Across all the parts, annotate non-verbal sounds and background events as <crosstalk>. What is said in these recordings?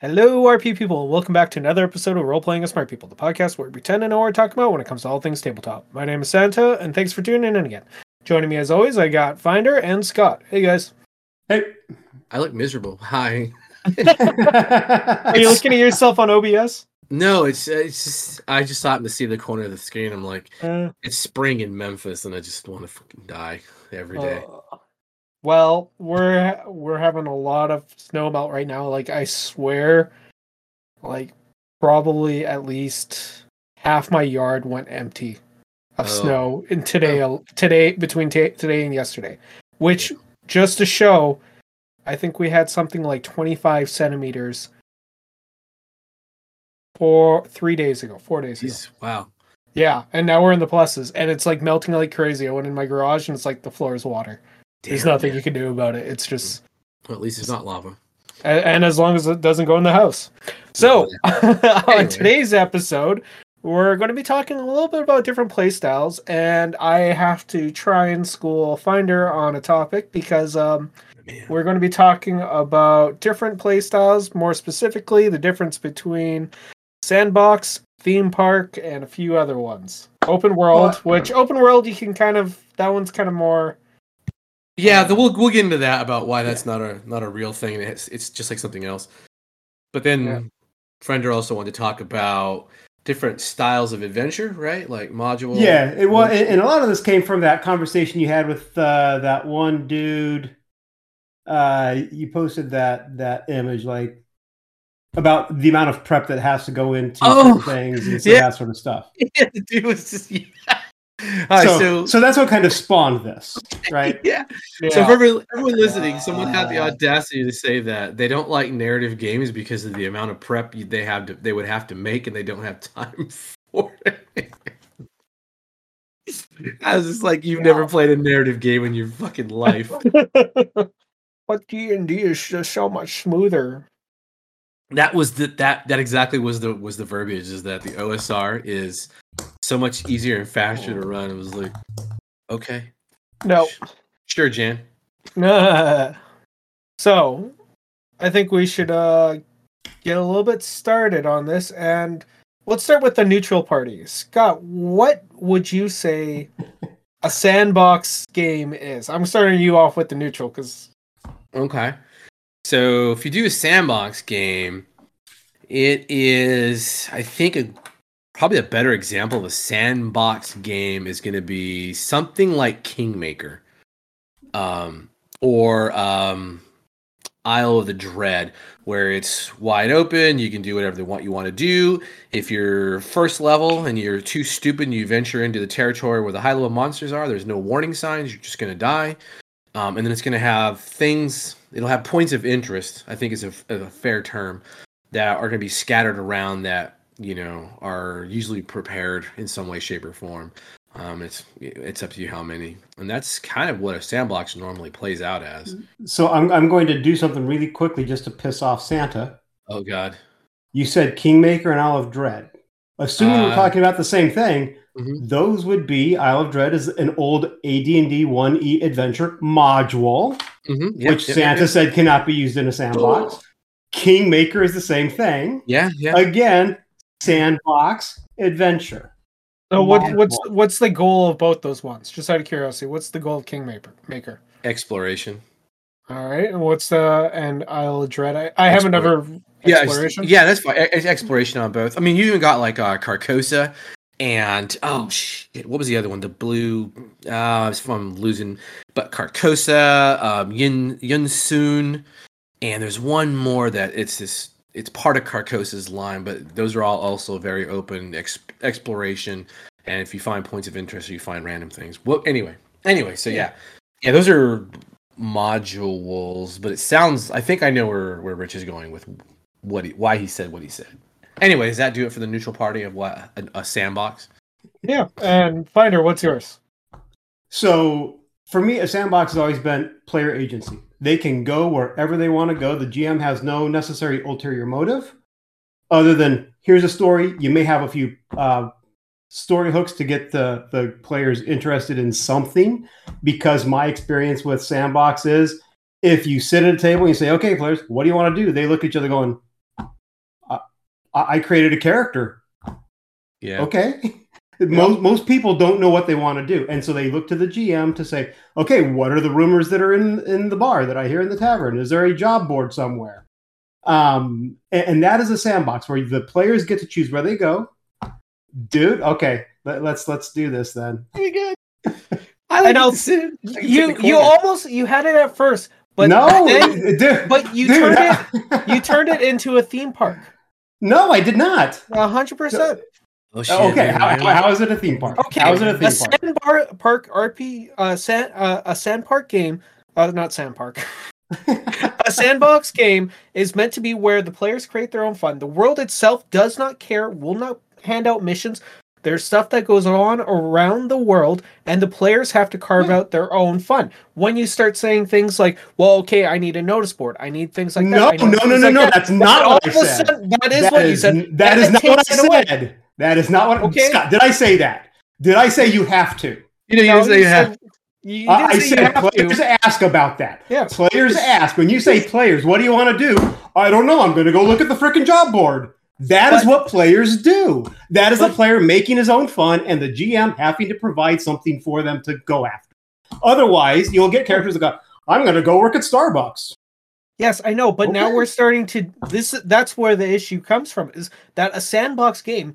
Hello, RP people. Welcome back to another episode of Role Playing with Smart People, the podcast where we pretend to know what we're talking about when it comes to all things tabletop. My name is Santa, and thanks for tuning in again. Joining me as always, I got Finder and Scott. Hey guys. Hey. I look miserable. Hi. <laughs> Are you looking at yourself on OBS? No, it's it's just I just happened to see the corner of the screen. I'm like, Uh, it's spring in Memphis, and I just want to fucking die every day. uh, well, we're we're having a lot of snow melt right now. Like I swear, like probably at least half my yard went empty of Oh. snow in today today between ta today and yesterday which just to show i think we had something like 25 centimeters four three days ago four days ago wow. yeah and now we're in the pluses and it's like melting like crazy i went in my garage and it's like the floor is water there's nothing man. you can do about it it's just Well, at least it's not lava. and, and as long as it doesn't go in the house. So, <laughs> on today's episode, we're going to be talking a little bit about different play styles, and I have to try and school Finder on a topic because um, Man. we're going to be talking about different play styles, more specifically, the difference between sandbox, theme park, and a few other ones. Open world, which open world you can kind of that one's kind of more Yeah, the, we'll we'll get into that about why that's not a not a real thing. It's it's just like something else. But then Yeah. Finder also wanted to talk about different styles of adventure, right? Like module. yeah, it was, and a lot of this came from that conversation you had with uh, that one dude. Uh, you posted that that image, like about the amount of prep that has to go into Oh, things and so yeah. that sort of stuff. <laughs> Yeah, the dude was just <laughs> yeah. Right, so, so, so that's what kind of spawned this, right? yeah. <laughs> yeah. So for every, everyone listening, someone had the Uh, audacity to say that they don't like narrative games because of the amount of prep they have to they would have to make and they don't have <laughs> time for it. I was just like, you've never played a narrative game in your fucking life. <laughs> but D and D is just so much smoother. that was the that that exactly was the was the verbiage is that the OSR is so much easier and faster to run. It was like, okay, No. sure, Jan. <laughs> so, I think we should uh get a little bit started on this, and let's start with the neutral party. Scott, what would you say <laughs> a sandbox game is? I'm starting you off with the neutral because Okay. So if you do a sandbox game, it is, I think, a, probably a better example of a sandbox game is going to be something like Kingmaker, um, or um, Isle of the Dread, where it's wide open. You can do whatever they want you want to do. If you're first level and you're too stupid and you venture into the territory where the high level monsters are, there's no warning signs. You're just going to die. Um, and then it's going to have things. It'll have points of interest. I think is a, a fair term that are going to be scattered around that you know are usually prepared in some way, shape, or form. Um, it's it's up to you how many, and that's kind of what a sandbox normally plays out as. So I'm I'm going to do something really quickly just to piss off Santa. Oh God, You said Kingmaker and Isle of Dread. Assuming we're Uh, talking about the same thing, Mhm. those would be Isle of Dread is an old AD&D 1E adventure module, Mhm, yep, which yep, Santa yep, said cannot be used in a sandbox. Kingmaker is the same thing. Yeah, yeah. Again, sandbox adventure. so what, what's what's the goal of both those ones? Just out of curiosity, what's the goal of Kingmaker? Maker. Exploration. All right, and what's the and Isle of Dread? I, I haven't Explore- ever Yeah, exploration. yeah, that's fine. It's exploration on both. I mean, you even got like uh, Carcosa and oh shit, what was the other one? The blue. Uh, if I'm losing, but Carcosa, um, Yin Yunsun, and there's one more that it's this. It's part of Carcosa's line, but those are all also very open ex- exploration. And if you find points of interest, you find random things. Well, anyway, anyway, so yeah, yeah, those are modules. But it sounds. I think I know where where Rich is going with what he, why he said what he said. Anyway, does that do it for the neutral party of what a, a sandbox? Yeah, and Finder, what's yours? So for me, a sandbox has always been player agency. They can go wherever they want to go. The GM has no necessary ulterior motive other than here's a story. You may have a few uh, story hooks to get the, the players interested in something because my experience with sandbox is if you sit at a table and you say, okay, players, what do you want to do? They look at each other going, I, I created a character. Yeah. Okay. <laughs> Most most people don't know what they want to do, and so they look to the GM to say, "Okay, what are the rumors that are in in the bar that I hear in the tavern? Is there a job board somewhere?" Um, and, and that is a sandbox where the players get to choose where they go. Dude, okay, let, let's let's do this then. Pretty good. I <laughs> I like know. to. I can sit You the you almost you had it at first, but no, then, dude, but you dude, turned I- it <laughs> you turned it into a theme park. no, I did not. A hundred percent. Oh, shit, okay, how, how, is it a theme park? Okay, how is it a a theme park? sand bar, park RP uh, sand uh, a sand park game, uh, not sand park. <laughs> a sandbox game is meant to be where the players create their own fun. The world itself does not care, will not hand out missions. There's stuff that goes on around the world, and the players have to carve Yeah. out their own fun. When you start saying things like, "Well, okay, I need a notice board. I need things like no, that," no, no, no, no, like no. that," That's not all what I said. sudden, that is That what you said. That and is not what I it away. Said. That is not what. Okay. Scott, did I say that? Did I say you have to? You know, you No, say you you have. said- you I- didn't I say you said have players to. ask about that. Yeah. Players ask when you say players, what do you want to do? I don't know. I'm going to go look at the freaking job board. That is But- what players do. That is the But- player making his own fun and the GM having to provide something for them to go after. Otherwise, you'll get characters that go, I'm going to go work at Starbucks. Yes, I know, but now we're starting to this that's where the issue comes from is that a sandbox game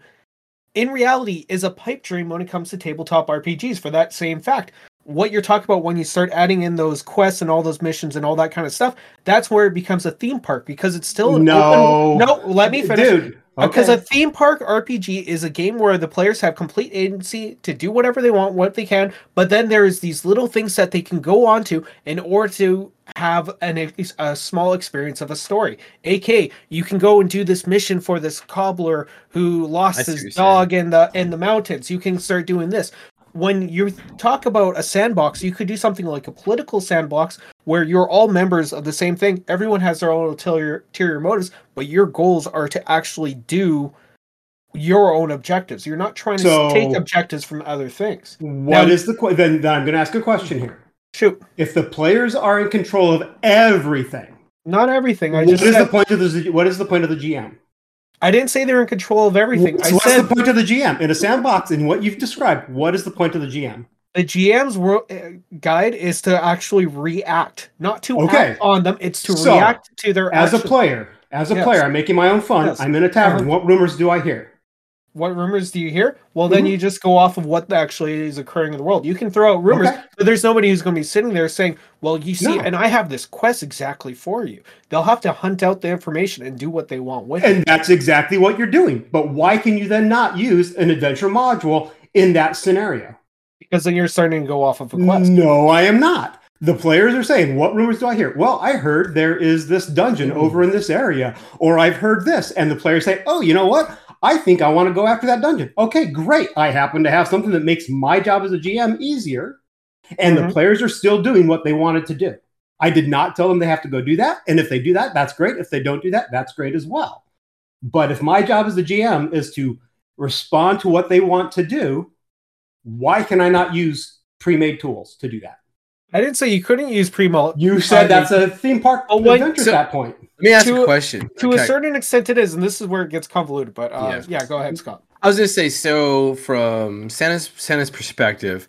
in reality is a pipe dream when it comes to tabletop RPGs for that same fact. What you're talking about when you start adding in those quests and all those missions and all that kind of stuff, that's where it becomes a theme park because it's still an No. open No, let me finish. Dude. Because okay. a theme park RPG is a game where the players have complete agency to do whatever they want, what they can, but then there's these little things that they can go on to in order to have an, a small experience of a story. AK, you can go and do this mission for this cobbler who lost his dog in the in the mountains. You can start doing this. When you talk about a sandbox, you could do something like a political sandbox where you're all members of the same thing. Everyone has their own ulterior, ulterior motives, but your goals are to actually do your own objectives. You're not trying to So- take objectives from other things. What Now- is the que- then, then I'm going to ask a question here. Shoot, If the players are in control of everything, not everything. I what is just said, the point of the what is the point of the GM? I didn't say they're in control of everything. What's, I what's said the point of the GM in a sandbox? In what you've described, what is the point of the GM? the GM's wor- uh, guide is to actually react, not to Okay. act on them. It's to So, react to their As a player, as a Yes. player, I'm making my own fun. Yes. I'm in a tavern. Uh-huh. What rumors do I hear? What rumors do you hear? Well, then Mhm. you just go off of what actually is occurring in the world. You can throw out rumors, Okay. but there's nobody who's going to be sitting there saying, "Well, you see, No. and I have this quest exactly for you." They'll have to hunt out the information and do what they want with it. And that's exactly what you're doing. But why can you then not use an adventure module in that scenario? Because then you're starting to go off of a quest. No, I am not. The players are saying, What rumors do I hear? Well, I heard there is this dungeon Ooh. over in this area, or I've heard this. And the players say, Oh, you know what? I think I want to go after that dungeon. Okay, great. I happen to have something that makes my job as a GM easier. And Mhm. the players are still doing what they wanted to do. I did not tell them they have to go do that. And if they do that, that's great. If they don't do that, that's great as well. But if my job as the GM is to respond to what they want to do, why can I not use pre-made tools to do that? I didn't say you couldn't use primo. You said that's a theme park Oh, what- adventure so- at that point. Let me ask To- a question. To a certain extent, it is, and this is where it gets convoluted. But uh, Yeah. yeah. go ahead, Scott. I was gonna say, so from Santa's Santa's perspective,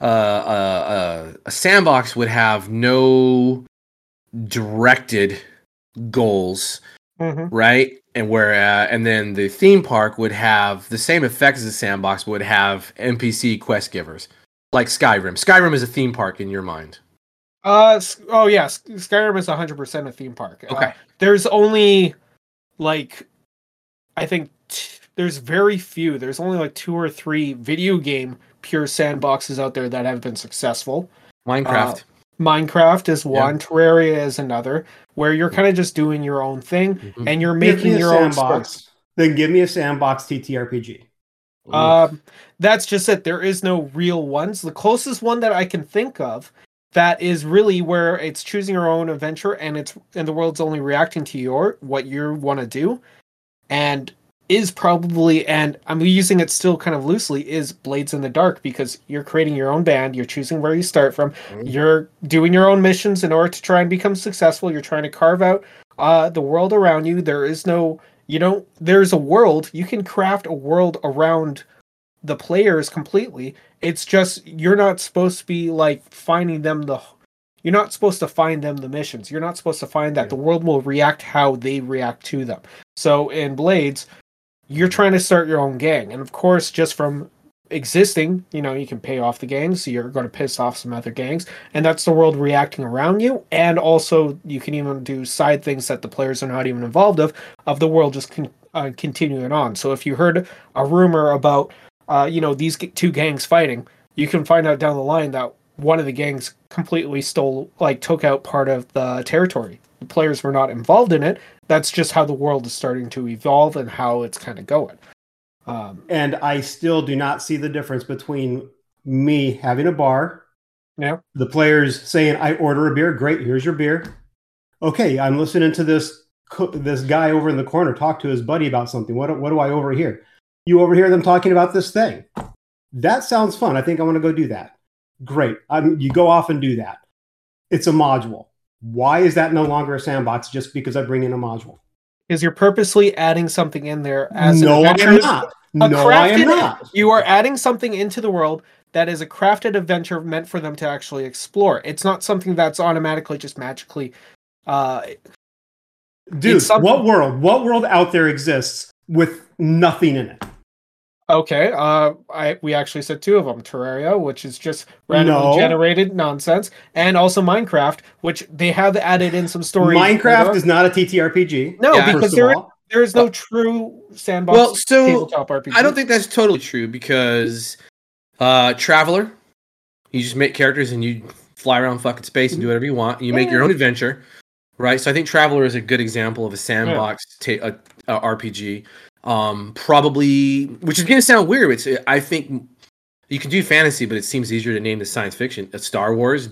uh, uh, uh, a sandbox would have no directed goals, Mhm. right? And where, uh, and then the theme park would have the same effects as the sandbox, but would have NPC quest givers, like Skyrim. Skyrim is a theme park in your mind. Uh, s- oh yeah, Skyrim is 100% a theme park. Uh, Okay. there's only like I think t- there's very few. There's only like two or three video game pure sandboxes out there that have been successful. Minecraft. Minecraft is Yeah. one, Terraria is another, where you're kind of just doing your own thing Mhm. and you're making a your own sandbox. space. Then give me a sandbox TTRPG. Um, that's just it. There is no real ones. The closest one that I can think of that is really where it's choosing your own adventure and it's and the world's only reacting to your what you want to do, and is probably and I'm using it still kind of loosely is Blades in the Dark because you're creating your own band. You're choosing where you start from. Mhm. You're doing your own missions in order to try and become successful. You're trying to carve out uh, the world around you. There is no You don't. There's a world. You can craft a world around the players completely. It's just you're not supposed to be like finding them the. You're not supposed to find them the missions. You're not supposed to find that the world will react how they react to them. So in Blades, you're trying to start your own gang, and of course, just from existing, you know, you can pay off the gangs, so you're going to piss off some other gangs, and that's the world reacting around you. And also, you can even do side things that the players are not even involved of, of the world just con- uh, continuing on. So if you heard a rumor about, uh, you know, these two gangs fighting, you can find out down the line that one of the gangs completely stole, like, took out part of the territory. The players were not involved in it. That's just how the world is starting to evolve and how it's kind of going. Um, and I still do not see the difference between me having a bar, Yeah. the players saying, "I order a beer. Great, here's your beer." Okay, I'm listening to this this guy over in the corner talk to his buddy about something. What what do I overhear? You overhear them talking about this thing. That sounds fun. I think I want to go do that. Great. Um, you go off and do that. It's a module. Why is that no longer a sandbox just because I bring in a module? Because you're purposely adding something in there as an no, I am not. No, I am not. You are adding something into the world that is a crafted adventure meant for them to actually explore. It's not something that's automatically just magically. Uh, Dude, something- what world? What world out there exists with nothing in it? Okay, uh, I we actually said two of them: Terraria, which is just randomly No. generated nonsense, and also Minecraft, which they have added in some stories. Minecraft is not a TTRPG. no, Yeah. because there there is no true sandbox Well, so tabletop RPG. I don't think that's totally true because uh Traveler, you just make characters and you fly around fucking space and do whatever you want. You make your own adventure, right? So I think Traveler is a good example of a sandbox ta- uh, uh, RPG. Um, probably, which is gonna sound weird. It's I think you can do fantasy, but it seems easier to name the science fiction. A Star Wars,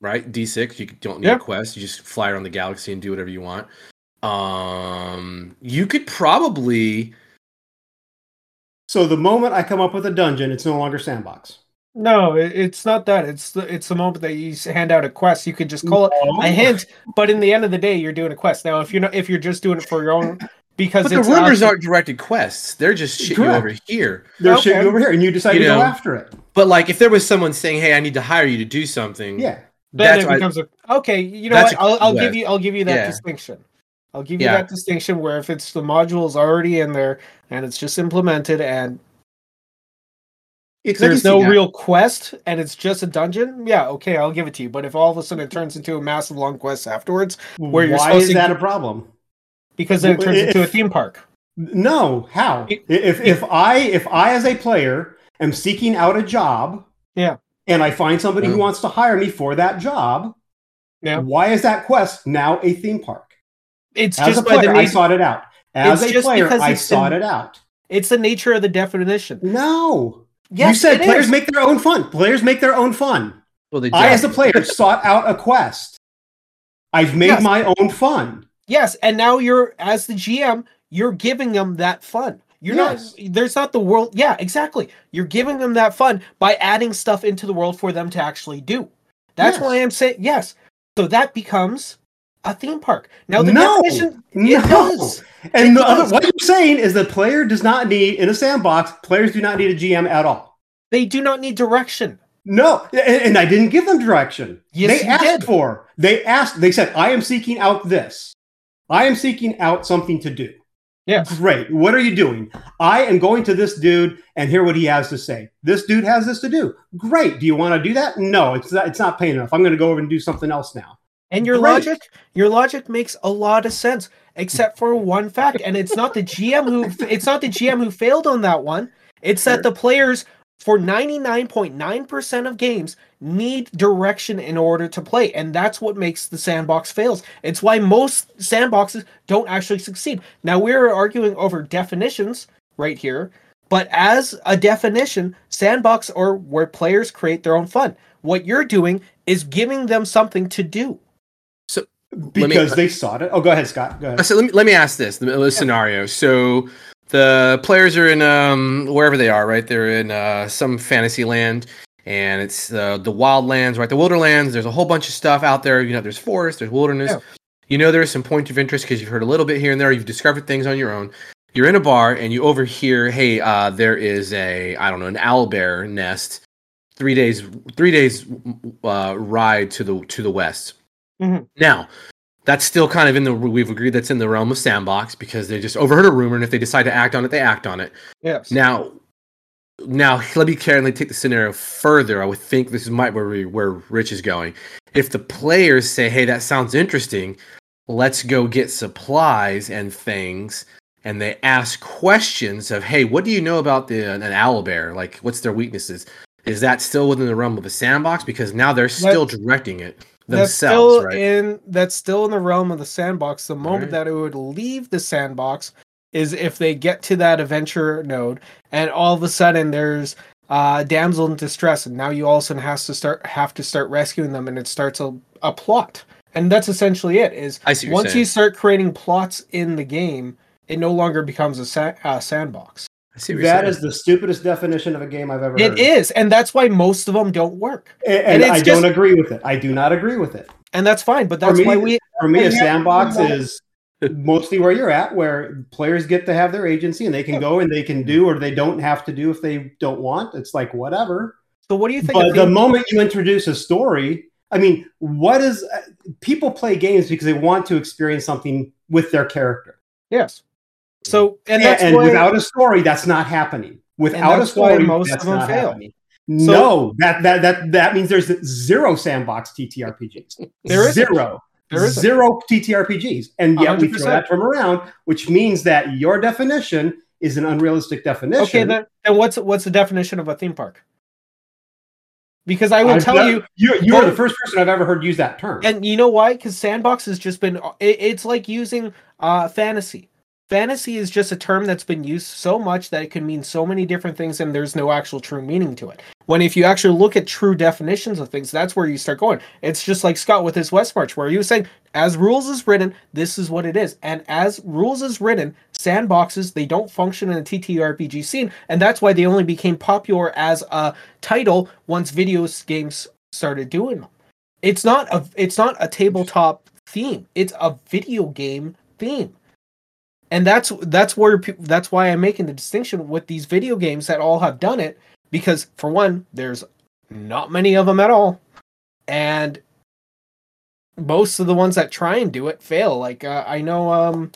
right? D six. You don't need Yeah. a quest. You just fly around the galaxy and do whatever you want. Um, you could probably So the moment I come up with a dungeon, it's no longer sandbox. No, it's not that. It's the it's the moment that you hand out a quest. You could just call it a hint, but in the end of the day, you're doing a quest. Now, if you're not, if you're just doing it for your own, because But the rumors actually- aren't directed quests. They're just shit you over here. There's shit Okay. you over here, and you decide You to know. go after it. But like, if there was someone saying, "Hey, I need to hire you to do something," Yeah. then that's it becomes a okay. You know what? a I'll, I'll give you I'll give you that Yeah. distinction. I'll give you Yeah. that distinction where if it's the modules already in there and it's just implemented and Yeah, 'cause I can there's see no that. real quest and it's just a dungeon, yeah, okay, I'll give it to you. But if all of a sudden it turns into a massive long quest afterwards, Where you're Why supposed is to- that a problem? Because then it Well, turns into a theme park. No. How? It- If if I if I as a player am seeking out a job, Yeah. and I find somebody who Mm. wants to hire me for that job, Yeah. why is that quest now a theme park? It's As a just by player, the I nature. sought it out. As It's a just player, because I it's sought in- it out. It's the nature of the definition. No. Yes, you said players is. make their own fun. Players make their own fun. Well, I, as a player, <laughs> sought out a quest. I've made Yes. my own fun. Yes, and now you're as the GM, you're giving them that fun. You're Yes. not there's not the world. Yeah, exactly. You're giving them that fun by adding stuff into the world for them to actually do. That's Yes. why I'm saying yes. So that becomes a theme park. Now the No. definition No. does. And the other, what you're saying is that player does not need in a sandbox. Players do not need a GM at all. They do not need direction. No, and, and I didn't give them direction. Yes, they asked did. for. They asked. They said, "I am seeking out this. I am seeking out something to do." Yeah. Great. What are you doing? I am going to this dude and hear what he has to say. This dude has this to do. Great. Do you want to do that? No, it's not, it's not paying enough. I'm going to go over and do something else now. And your Great. logic, your logic makes a lot of sense, except for one fact, and it's not the GM who it's not the GM who failed on that one. It's that the players for 99.9% of games need direction in order to play, and that's what makes the sandbox fails. It's why most sandboxes don't actually succeed. Now we're arguing over definitions right here, but as a definition, sandbox or where players create their own fun. What you're doing is giving them something to do. me- Because they sought it. Oh, go ahead, Scott. Go ahead. So let me let me ask this the, the scenario. So the players are in um wherever they are, right? They're in uh, some fantasy land, and it's uh, the wildlands, right? The wilderlands. There's a whole bunch of stuff out there. You know, there's forest, there's wilderness. Yeah. You know there's some point of interest because you've heard a little bit here and there. You've discovered things on your own. You're in a bar and you overhear, "Hey, uh, there is a I don't know an owl bear nest, three days three days uh, ride to the to the west." Mhm. Now, that's still kind of in the we've agreed that's in the realm of sandbox because they just overheard a rumor and if they decide to act on it, they act on it. Yes. Now, now let me carefully take the scenario further. I would think this is might where we, where Rich is going. If the players say, "Hey, that sounds interesting," let's go get supplies and things, and they ask questions of, "Hey, what do you know about the an owl bear? Like, what's their weaknesses?" Is that still within the realm of a sandbox? Because now they're still directing it that's still right? in that's still in the realm of the sandbox. The moment Right. that it would leave the sandbox is if they get to that adventure node and all of a sudden there's uh damsel in distress and now you all of a sudden has to start have to start rescuing them and it starts a, a plot. And that's essentially it is I see what you're once you start creating plots in the game, it no longer becomes a sa- uh, sandbox. I see what you're That is the stupidest definition of a game I've ever It heard. is, and that's why most of them don't work. and, and I just- don't agree with it. I do not agree with it. And that's fine, but that's me- why we For me, a sandbox is mostly where you're at, where players get to have their agency and they can go and they can do or they don't have to do if they don't want. It's like whatever. So what do you think? But the moment you introduce a story, I mean, what is uh, people play games because they want to experience something with their character. yes. So and And, why, without a story, that's not happening. Without a story, most that's of them not fail. happening. no, that, that that that means there's zero sandbox TTRPGs. There isn't. zero. There isn't. zero TTRPGs, and yet we 100%. throw that term around, which means that your definition is an unrealistic definition. okay, then and what's what's the definition of a theme park? Because I will I've tell you, you you are the first person I've ever heard use that term. and you know why? Because sandbox has just been it, it's like using uh fantasy. Fantasy is just a term that's been used so much that it can mean so many different things, and there's no actual true meaning to it. When if you actually look at true definitions of things, that's where you start going. It's just like Scott with his West March, where he was saying, as rules is written, this is what it is. And as rules is written, sandboxes, they don't function in a TTRPG scene. And that's why they only became popular as a title once video games started doing them. It's not a it's not a tabletop theme. It's a video game theme. And that's that's where that's why I'm making the distinction with these video games that all have done it because for one, there's not many of them at all. And most of the ones that try and do it fail. Like uh, I know um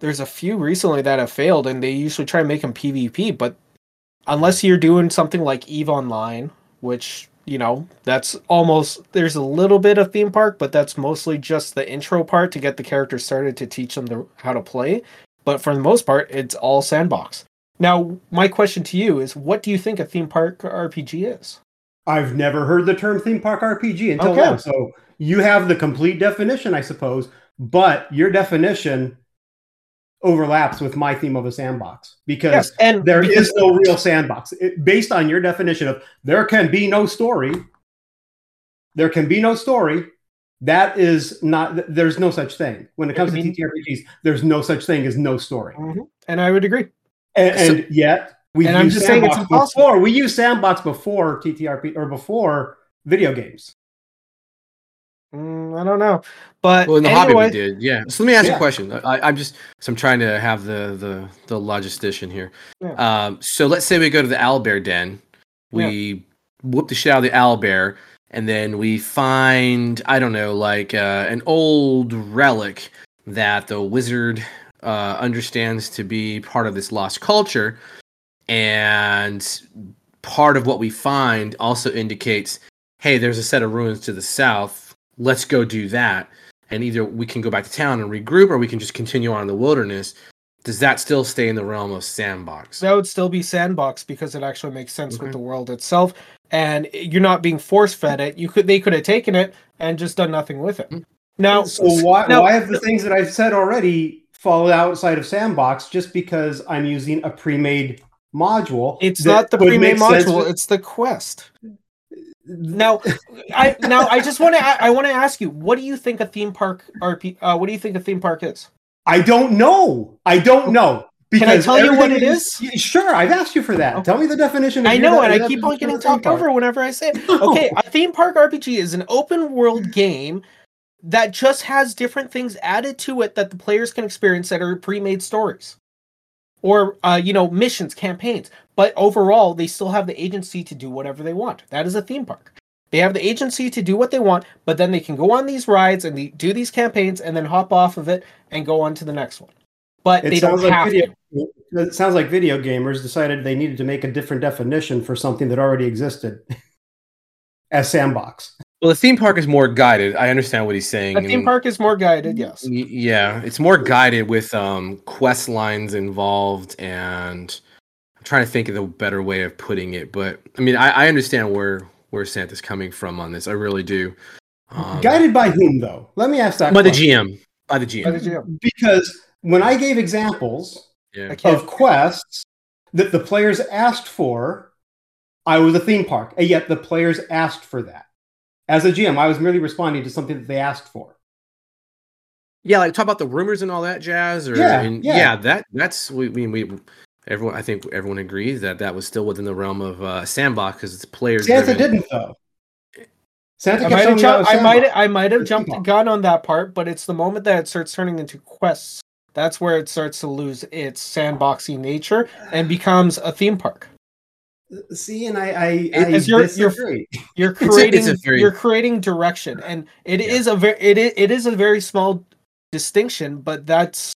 there's a few recently that have failed and they usually try and make them PvP, but unless you're doing something like Eve Online, which you know that's almost there's a little bit of theme park, but that's mostly just the intro part to get the characters started to teach them the, how to play. But for the most part, it's all sandbox. Now, my question to you is, what do you think a theme park RPG is? I've never heard the term theme park RPG until Okay. now. So you have the complete definition, I suppose, but your definition overlaps with my theme of a sandbox because Yes, and there because- is no real sandbox. It, based on your definition of there can be no story, there can be no story. That is not. There's no such thing when it comes to I mean- TTRPGs. There's no such thing as no story, Mhm. and I would agree. and, So- and yet we And I'm just saying it's impossible. before. We use sandbox before TTRP or before video games. Mm, I don't know, but Well, in the hobby we did, yeah. So let me ask you Yeah. a question. I, I'm just, so I'm trying to have the the the logistician here. Yeah. Um, so let's say we go to the owlbear den, we whoop the shit out of the owlbear, and then we find I don't know, like uh, an old relic that the wizard uh, understands to be part of this lost culture, and part of what we find also indicates, hey, there's a set of ruins to the south. Let's go do that and either we can go back to town and regroup or we can just continue on in the wilderness does that still stay in the realm of sandbox that would still be sandbox because it actually makes sense Okay. with the world itself, and you're not being force fed it. You could they could have taken it and just done nothing with it. Mm. Now, So why, now- why have the things that I've said already fall outside of sandbox just because I'm using a pre-made module? It's not the would pre-made module; with- it's the quest. Now, I now I just want to I want to ask you, what do you think a theme park RP? Uh, what do you think a theme park is? I don't know. I don't know. Can I tell you what it is? Yeah, Sure, I've asked you for that. Okay. Tell me the definition. Of I know, and I keep on getting talked over whenever I say it. Okay, a theme park RPG is an open world game that just has different things added to it that the players can experience that are pre-made stories or uh, you know missions campaigns. But overall they still have the agency to do whatever they want. That is a theme park. They have the agency to do what they want but then they can go on these rides and they do these campaigns and then hop off of it and go on to the next one. But It they don't like have video. to. It sounds like video gamers decided they needed to make a different definition for something that already existed. <laughs> As sandbox. Well, the theme park is more guided. I understand what he's saying. The theme and- park is more guided yes Y- Yeah, it's more guided with um, quest lines involved, and I'm trying to think of the better way of putting it. But I mean, I, I understand where where Santa's coming from on this. I really do. Um, Guided by whom, though? Let me ask that. by the. GM. By the GM. By the GM. Because when I gave examples Yeah. Of quests that the players asked for, I was a theme park, and yet the players asked for that. As a GM, I was merely responding to something that they asked for. Yeah, like talk about the rumors and all that jazz, or Yeah, and- yeah. yeah, that that's we we, we everyone. I think everyone agrees that that was still within the realm of uh, sandbox because it's players. Santa driven. didn't, though. Santa I kept might, telling have jumped, I might. I might have jumped the gun on that part, but it's the moment that it starts turning into quests. That's where it starts to lose its sandboxy nature and becomes a theme park. See, and I, I, I you're- you're- <laughs> You're It's a- creating it's a very- you're creating direction, and it Yeah. is a very it is, it is a very small distinction, but that's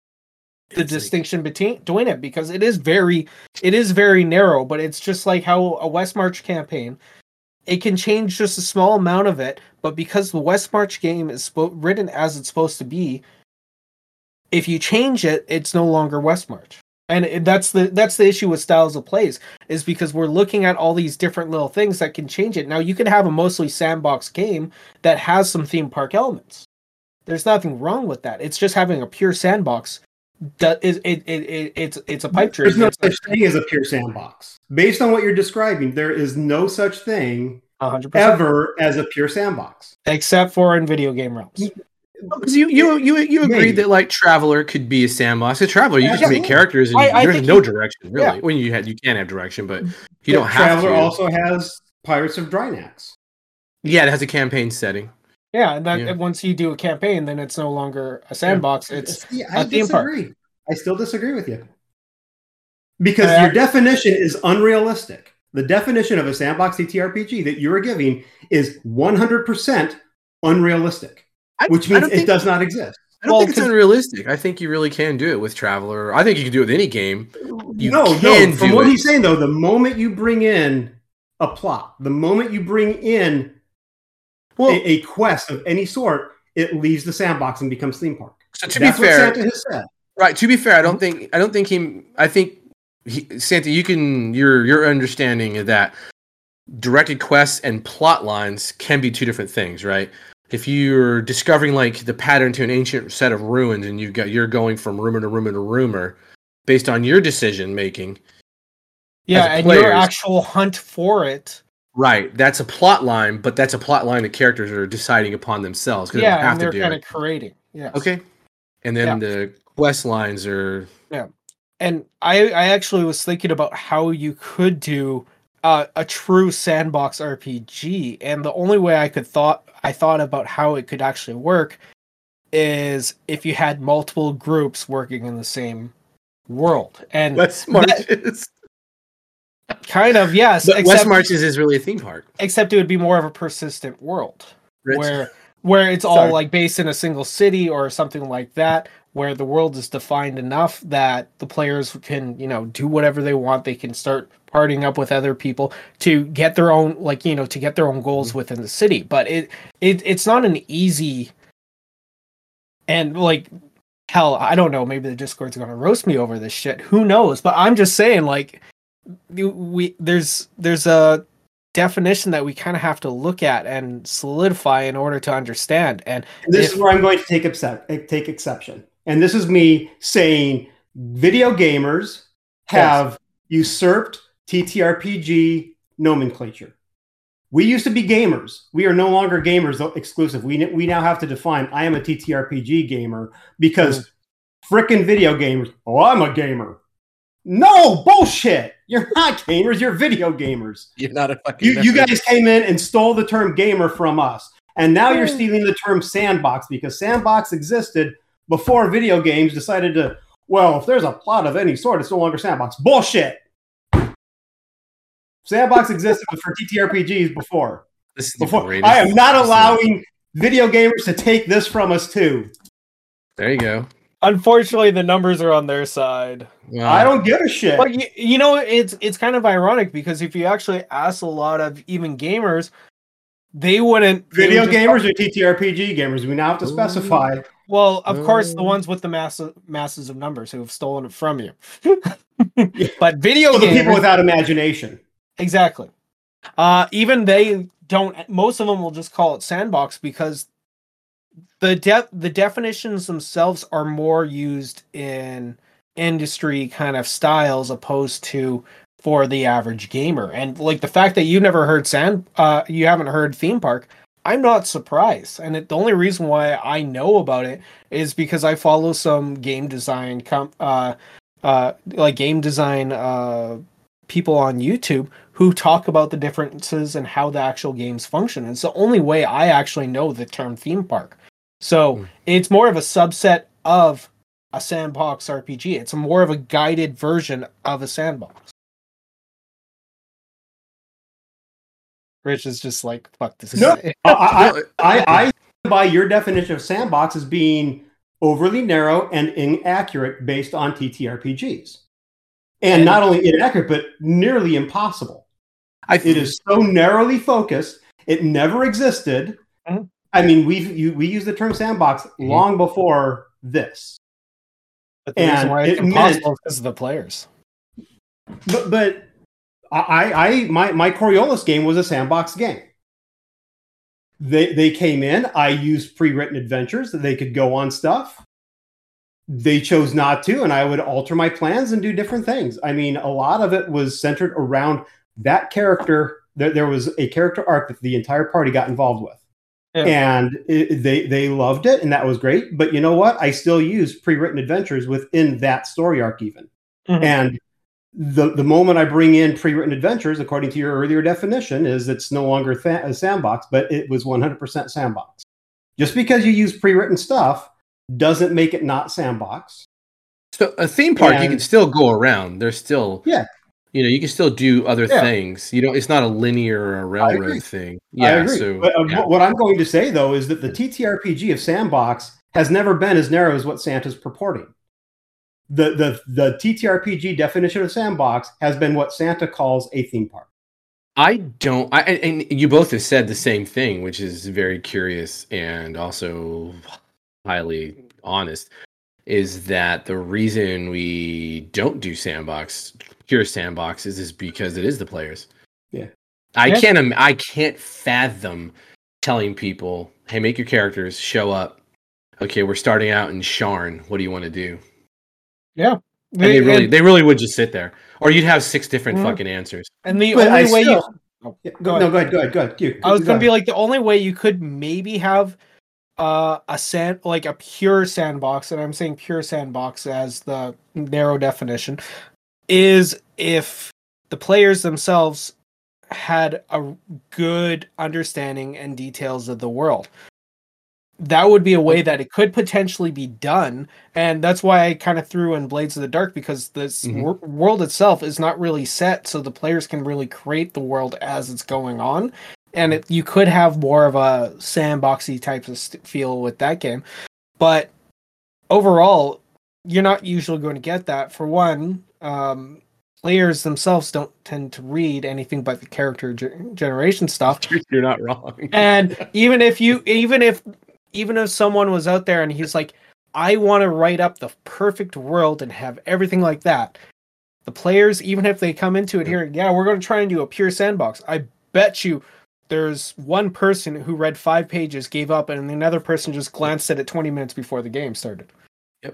the It's like- distinction between doing it because it is very it is very narrow. But it's just like how a West March campaign, it can change just a small amount of it, but because the West March game is spo- written as it's supposed to be, if you change it, it's no longer West March. And it, that's the that's the issue with styles of plays is because we're looking at all these different little things that can change it. Now you can have a mostly sandbox game that has some theme park elements. There's nothing wrong with that. It's just having a pure sandbox. That is it, it, it it's it's a pipe dream. There's no It's such thing as a pure sandbox. Based on what you're describing, there is no such thing hundred percent ever as a pure sandbox. except for in video game realms. Because you you you you agreed Maybe. that like Traveler could be a sandbox. A Traveler, you just Yeah. make characters and I- I there's no you- direction really. yeah. When you had you can't have direction, but you Yeah, don't have Traveler to. also has Pirates of Drinax. yeah, it has a campaign setting. Yeah, and that Yeah. once you do a campaign, then it's no longer a sandbox. It's See, I a theme park. disagree. I still disagree with you. Because Uh, your definition is unrealistic. The definition of a sandbox TTRPG that you are giving is 100% unrealistic, I, which means it think, does not exist. I don't Well, think it's 'cause- unrealistic. I think you really can do it with Traveler. I think you can do it with any game. You no, can no. From do what it. he's saying, though, the moment you bring in a plot, the moment you bring in Well, a, a quest of any sort, it leaves the sandbox and becomes theme park. so to That's be fair, what Santa has said. right? To be fair, I don't think I don't think he. I think he, Santa, you can your your understanding of that directed quests and plot lines can be two different things, right? If you're discovering like the pattern to an ancient set of ruins and you've got you're going from rumor to rumor to rumor based on your decision making, yeah, and your actual hunt for it. right? That's a plot line, but that's a plot line the characters are deciding upon themselves because Yeah, don't have to they're do kind it. of creating. Yeah. Okay, and then the quest lines are Yeah. and I I actually was thinking about how you could do uh, a true sandbox RPG, and the only way I could thought I thought about how it could actually work is if you had multiple groups working in the same world, and <laughs> West Marches. kind of yes, But West Marches is really a theme park. except it would be more of a persistent world. Rich. where where it's all Sorry. like based in a single city or something like that where the world is defined enough that the players can you know do whatever they want they can start partying up with other people to get their own like you know to get their own goals Mm-hmm. within the city. But it, it it's not an easy and like hell i don't know maybe the discord's gonna roast me over this shit. Who knows? But i'm just saying like we there's there's a definition that we kind of have to look at and solidify in order to understand. And this If- is where I'm going to take, excep- take exception. And this is me saying video gamers have usurped TTRPG nomenclature. We used to be gamers. We are no longer gamers exclusive. We, we now have to define I am a TTRPG gamer because mm-hmm. frickin' video gamers, oh, I'm a gamer. No, bullshit. You're not gamers, you're video gamers. You're not a fucking. You, you guys came in and stole the term gamer from us. And now you're mm. stealing the term sandbox because sandbox existed before video games decided to, well, if there's a plot of any sort, it's no longer sandbox. Bullshit. Sandbox existed for TTRPGs before. This is Before greatest I am not allowing video gamers to take this from us too. There you go. Unfortunately, the numbers are on their side. Well, I don't give a shit. But you, you know, it's it's kind of ironic because if you actually ask a lot of even gamers, they wouldn't they Video would just- gamers or TTRPG gamers? We now have to specify. Well, of course, the ones with the mass masses of numbers who have stolen it from you. <laughs> but video For the gamers, people without imagination. Exactly. Uh, even they don't. Most of them will just call it sandbox because the de- the definitions themselves are more used in industry kind of styles opposed to for the average gamer. And like the fact that you never heard sand, uh, you haven't heard theme park. I'm not surprised, and it, the only reason why I know about it is because I follow some game design, com- uh, uh, like game design uh, people on YouTube who talk about the differences and how the actual games function. It's the only way I actually know the term theme park. So Mm. it's more of a subset of a sandbox RPG. It's more of a guided version of a sandbox. Rich is just like, fuck this. No. I, I, <laughs> I, I by your definition of sandbox as being overly narrow and inaccurate based on TTRPGs. And, not only inaccurate, but nearly impossible. I It is so narrowly focused. It never existed. Mhm. I mean, we've you, we use the term sandbox Mhm. long before this. But the reason and why it's it meant- impossible is because of the players. But, but I, I, my, my Coriolis game was a sandbox game. They, they came in. I used pre-written adventures that they could go on stuff. They chose not to, and I would alter my plans and do different things. I mean, a lot of it was centered around that character. There, there was a character arc that the entire party got involved with, Yeah. and it, they they loved it, and that was great. But you know what? I still use pre-written adventures within that story arc, even. Mhm. And the the moment I bring in pre-written adventures, according to your earlier definition, is it's no longer th- a sandbox, but it was 100% sandbox. Just because you use pre-written stuff doesn't make it not sandbox. So a theme park, you can still go around. There's still, Yeah. you know, you can still do other Yeah. things. You know, it's not a linear or a railroad thing. I Yeah. agree. So but, uh, yeah. what I'm going to say though is that the TTRPG of sandbox has never been as narrow as what Santa's purporting. The the the TTRPG definition of sandbox has been what Santa calls a theme park. I don't. I and and you both have said the same thing, which is very curious and also highly honest. Is that the reason we don't do sandbox, pure sandbox, is is because it is the players. Yeah. I Yeah. can't. I can't fathom telling people, "Hey, make your characters show up." Okay, we're starting out in Sharn. What do you want to do? And they And- really, they really would just sit there, or you'd have six different Mhm. fucking answers. and the But only I way you Oh, Yeah, go go, ahead. go ahead, go ahead, go ahead. You- I was go gonna be like the only way you could maybe have uh, a sand like a pure sandbox, and I'm saying pure sandbox as the narrow definition, is if the players themselves had a good understanding and details of the world. That would be a way that it could potentially be done, and that's why I kind of threw in Blades of the Dark because this Mhm. wor- world itself is not really set, so the players can really create the world as it's going on and it, you could have more of a sandboxy type of st- feel with that game. But overall you're not usually going to get that. For one um, players themselves don't tend to read anything but the character ge- generation stuff. <laughs> You're not wrong. and <laughs> even if you even if even if someone was out there and he's like i want to write up the perfect world and have everything like that the players even if they come into it here yeah we're going to try and do a pure sandbox. I bet you there's one person who read five pages gave up and another person just glanced at it 20 minutes before the game started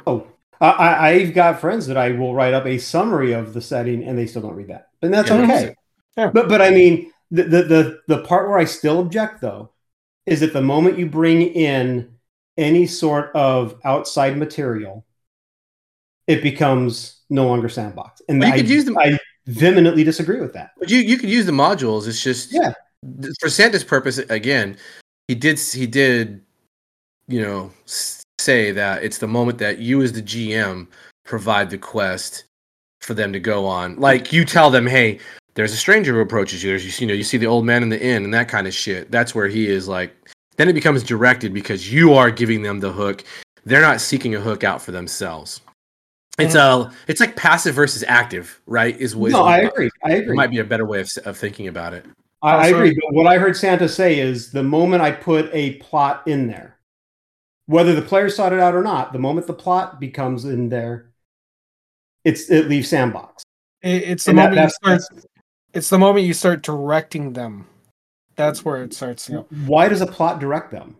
Oh, I, I, I've got friends that I will write up a summary of the setting, and they still don't read that, and that's Yeah. okay. Yeah. But but I mean, the, the the the part where I still object though is that the moment you bring in any sort of outside material, it becomes no longer sandbox, and Well, you I, could use them- I vehemently disagree with that. But you you could use the modules. It's just Yeah. For Santa's purpose again. he did he did you know say that it's the moment that you as the GM provide the quest for them to go on. Like you tell them, hey, there's a stranger who approaches you. There's you know you see the old man in the inn and that kind of shit. That's where he is like. Then it becomes directed because you are giving them the hook. They're not seeking a hook out for themselves. It's a it's like passive versus active, right? Is what no, is- I agree. I It agree. might be a better way of, of thinking about it. I, I agree. But what I heard Santa say is the moment I put a plot in there, whether the players sought it out or not, the moment the plot becomes in there, it's it leaves sandbox. It, it's the And that- moment you that's- start. It's the moment you start directing them. That's where it starts. You know, Why does a plot direct them?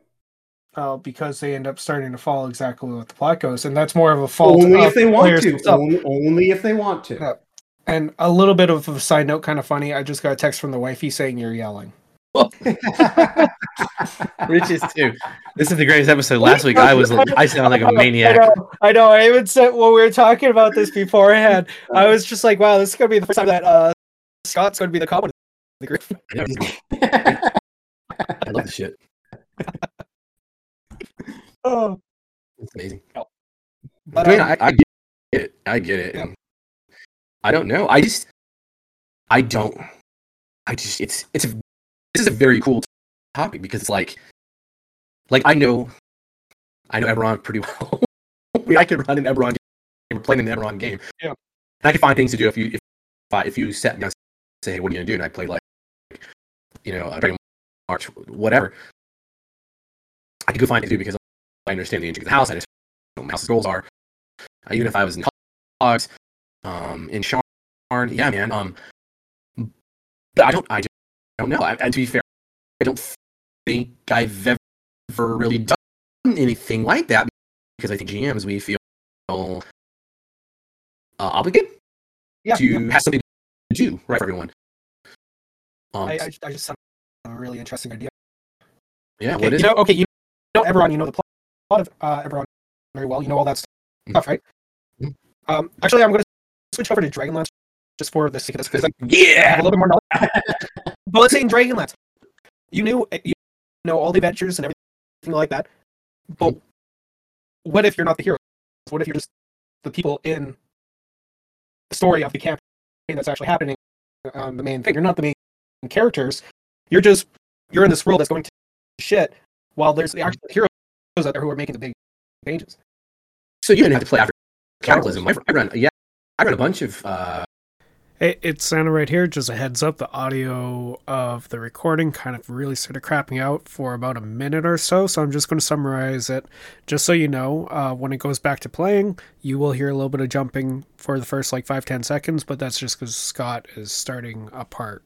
uh, because they end up starting to follow exactly what the plot goes, and that's more of a fault. Only if they want to. Only, only if they want to. Yeah. And a little bit of a side note, kind of funny. I just got a text from the wifey saying you're yelling. <laughs> Rich is too. This is the greatest episode. Last week I was <laughs> I sounded like a maniac. know, I know. I even said when we were talking about this beforehand, I was just like, "Wow, this is gonna be the first time that uh, Scott's gonna be the common the <laughs> group." I love this shit. Oh, It's amazing. but, I mean, I, I get it. I get it. Yeah. I don't know. I just, I don't. I just, it's, it's a, this is a very cool topic because it's like, like I know, I know Eberron pretty <laughs> well. I, mean, I could run an Eberron game, or play an Eberron game. Yeah. And I could find things to do if you, if, I, if you set me down and say, hey, what are you gonna do? And I play like, you know, a Dragon March, whatever. I could go find it to do because I understand the intrigue of the house. I understand what house's goals are. Uh, even if I was in Hogs, um, in Sharn, yeah, man. Um, but I don't, I don't know. I, and to be fair, I don't think I've ever really done anything like that because I think GMs we feel uh, obligated yeah, to yeah. have something to do right for everyone. Um, I, I, I just have a really interesting idea. yeah, Okay, what is you it? know, okay, you know Eberron, you know the plot of uh, very well. You know all that stuff, right? Mhm. Um, actually, I'm going to switch over to Dragonlance just for the sake of this because <laughs> I have Yeah, a little bit more knowledge. <laughs> but let's say in Dragonlance, you knew eh, you know all the adventures and everything like that. But what if you're not the hero? What if you're just the people in the story of the campaign that's actually happening on the main thing? You're not the main characters. You're just you're in this world that's going to shit while there's the actual heroes out there who are making the big changes. so you didn't have to play after Cataclysm. I run, yeah, I run a bunch of uh, Hey, it's Santa right here. Just a heads up, the audio of the recording kind of really started crapping out for about a minute or so, so I'm just going to summarize it. Just so you know, uh, when it goes back to playing, you will hear a little bit of jumping for the first like five ten seconds, but that's just because Scott is starting a part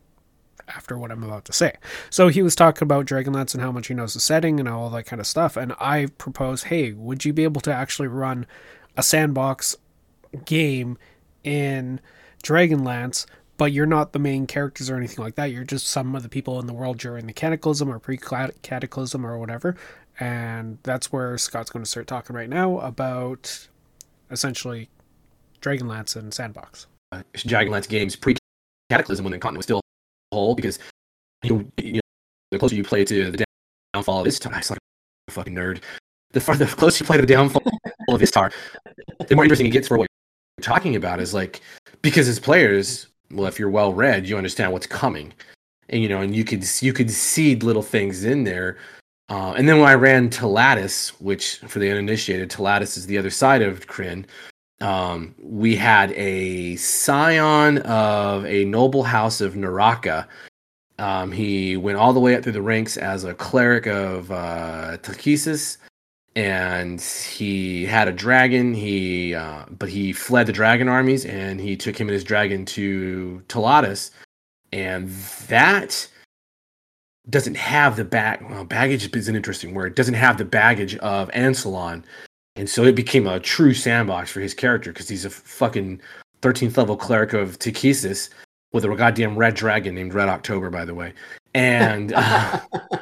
after what I'm about to say. So he was talking about Dragonlance and how much he knows the setting and all that kind of stuff, and I proposed, hey, would you be able to actually run a sandbox game in Dragonlance, but you're not the main characters or anything like that. You're just some of the people in the world during the Cataclysm or pre-Cataclysm or whatever. And that's where Scott's going to start talking right now about essentially Dragonlance and Sandbox. Uh, Dragonlance games pre Cataclysm when the continent was still whole because you, you know, the closer you play to the downfall of Istar, I like a fucking nerd. The farther the closer you play to the downfall of Istar, the more interesting it gets for what talking about. Is like because as players, well, if you're well read, you understand what's coming, and you know, and you could you could seed little things in there. Uh, and then when I ran Taladas, which for the uninitiated, Taladas is the other side of Krynn um, we had a scion of a noble house of Neraka. Um, he went all the way up through the ranks as a cleric of uh, Takhisis, and he had a dragon. He, uh, but he fled the dragon armies, and he took him and his dragon to Taladas, and that doesn't have the bag. Well, baggage is an interesting word. Doesn't have the baggage of Ansalon. And so it became a true sandbox for his character because he's a fucking 13th level cleric of Takhisis with a goddamn red dragon named Red October, by the way. And uh,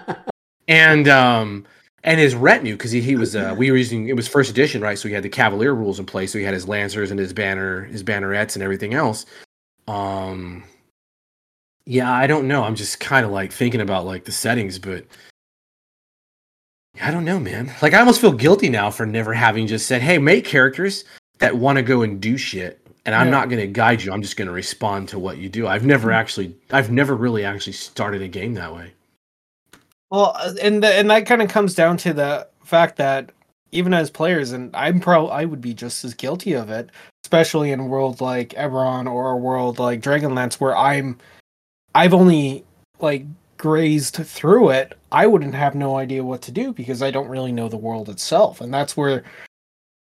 <laughs> and um and his retinue because he, he was uh we were using it was first edition right so he had the cavalier rules in place so he had his lancers and his banner his bannerets and everything else um yeah i don't know i'm just kind of like thinking about like the settings but I don't know, man. Like I almost feel guilty now for never having just said, "Hey, make characters that want to go and do shit." And I'm Yeah. not going to guide you. I'm just going to respond to what you do. I've never actually I've never really actually started a game that way. Well, uh, and the, and that kind of comes down to the fact that even as players, and I'm pro, I would be just as guilty of it, especially in a world like Eberron or a world like Dragonlance, where I'm, I've only like grazed through it. I wouldn't have no idea what to do because I don't really know the world itself, and that's where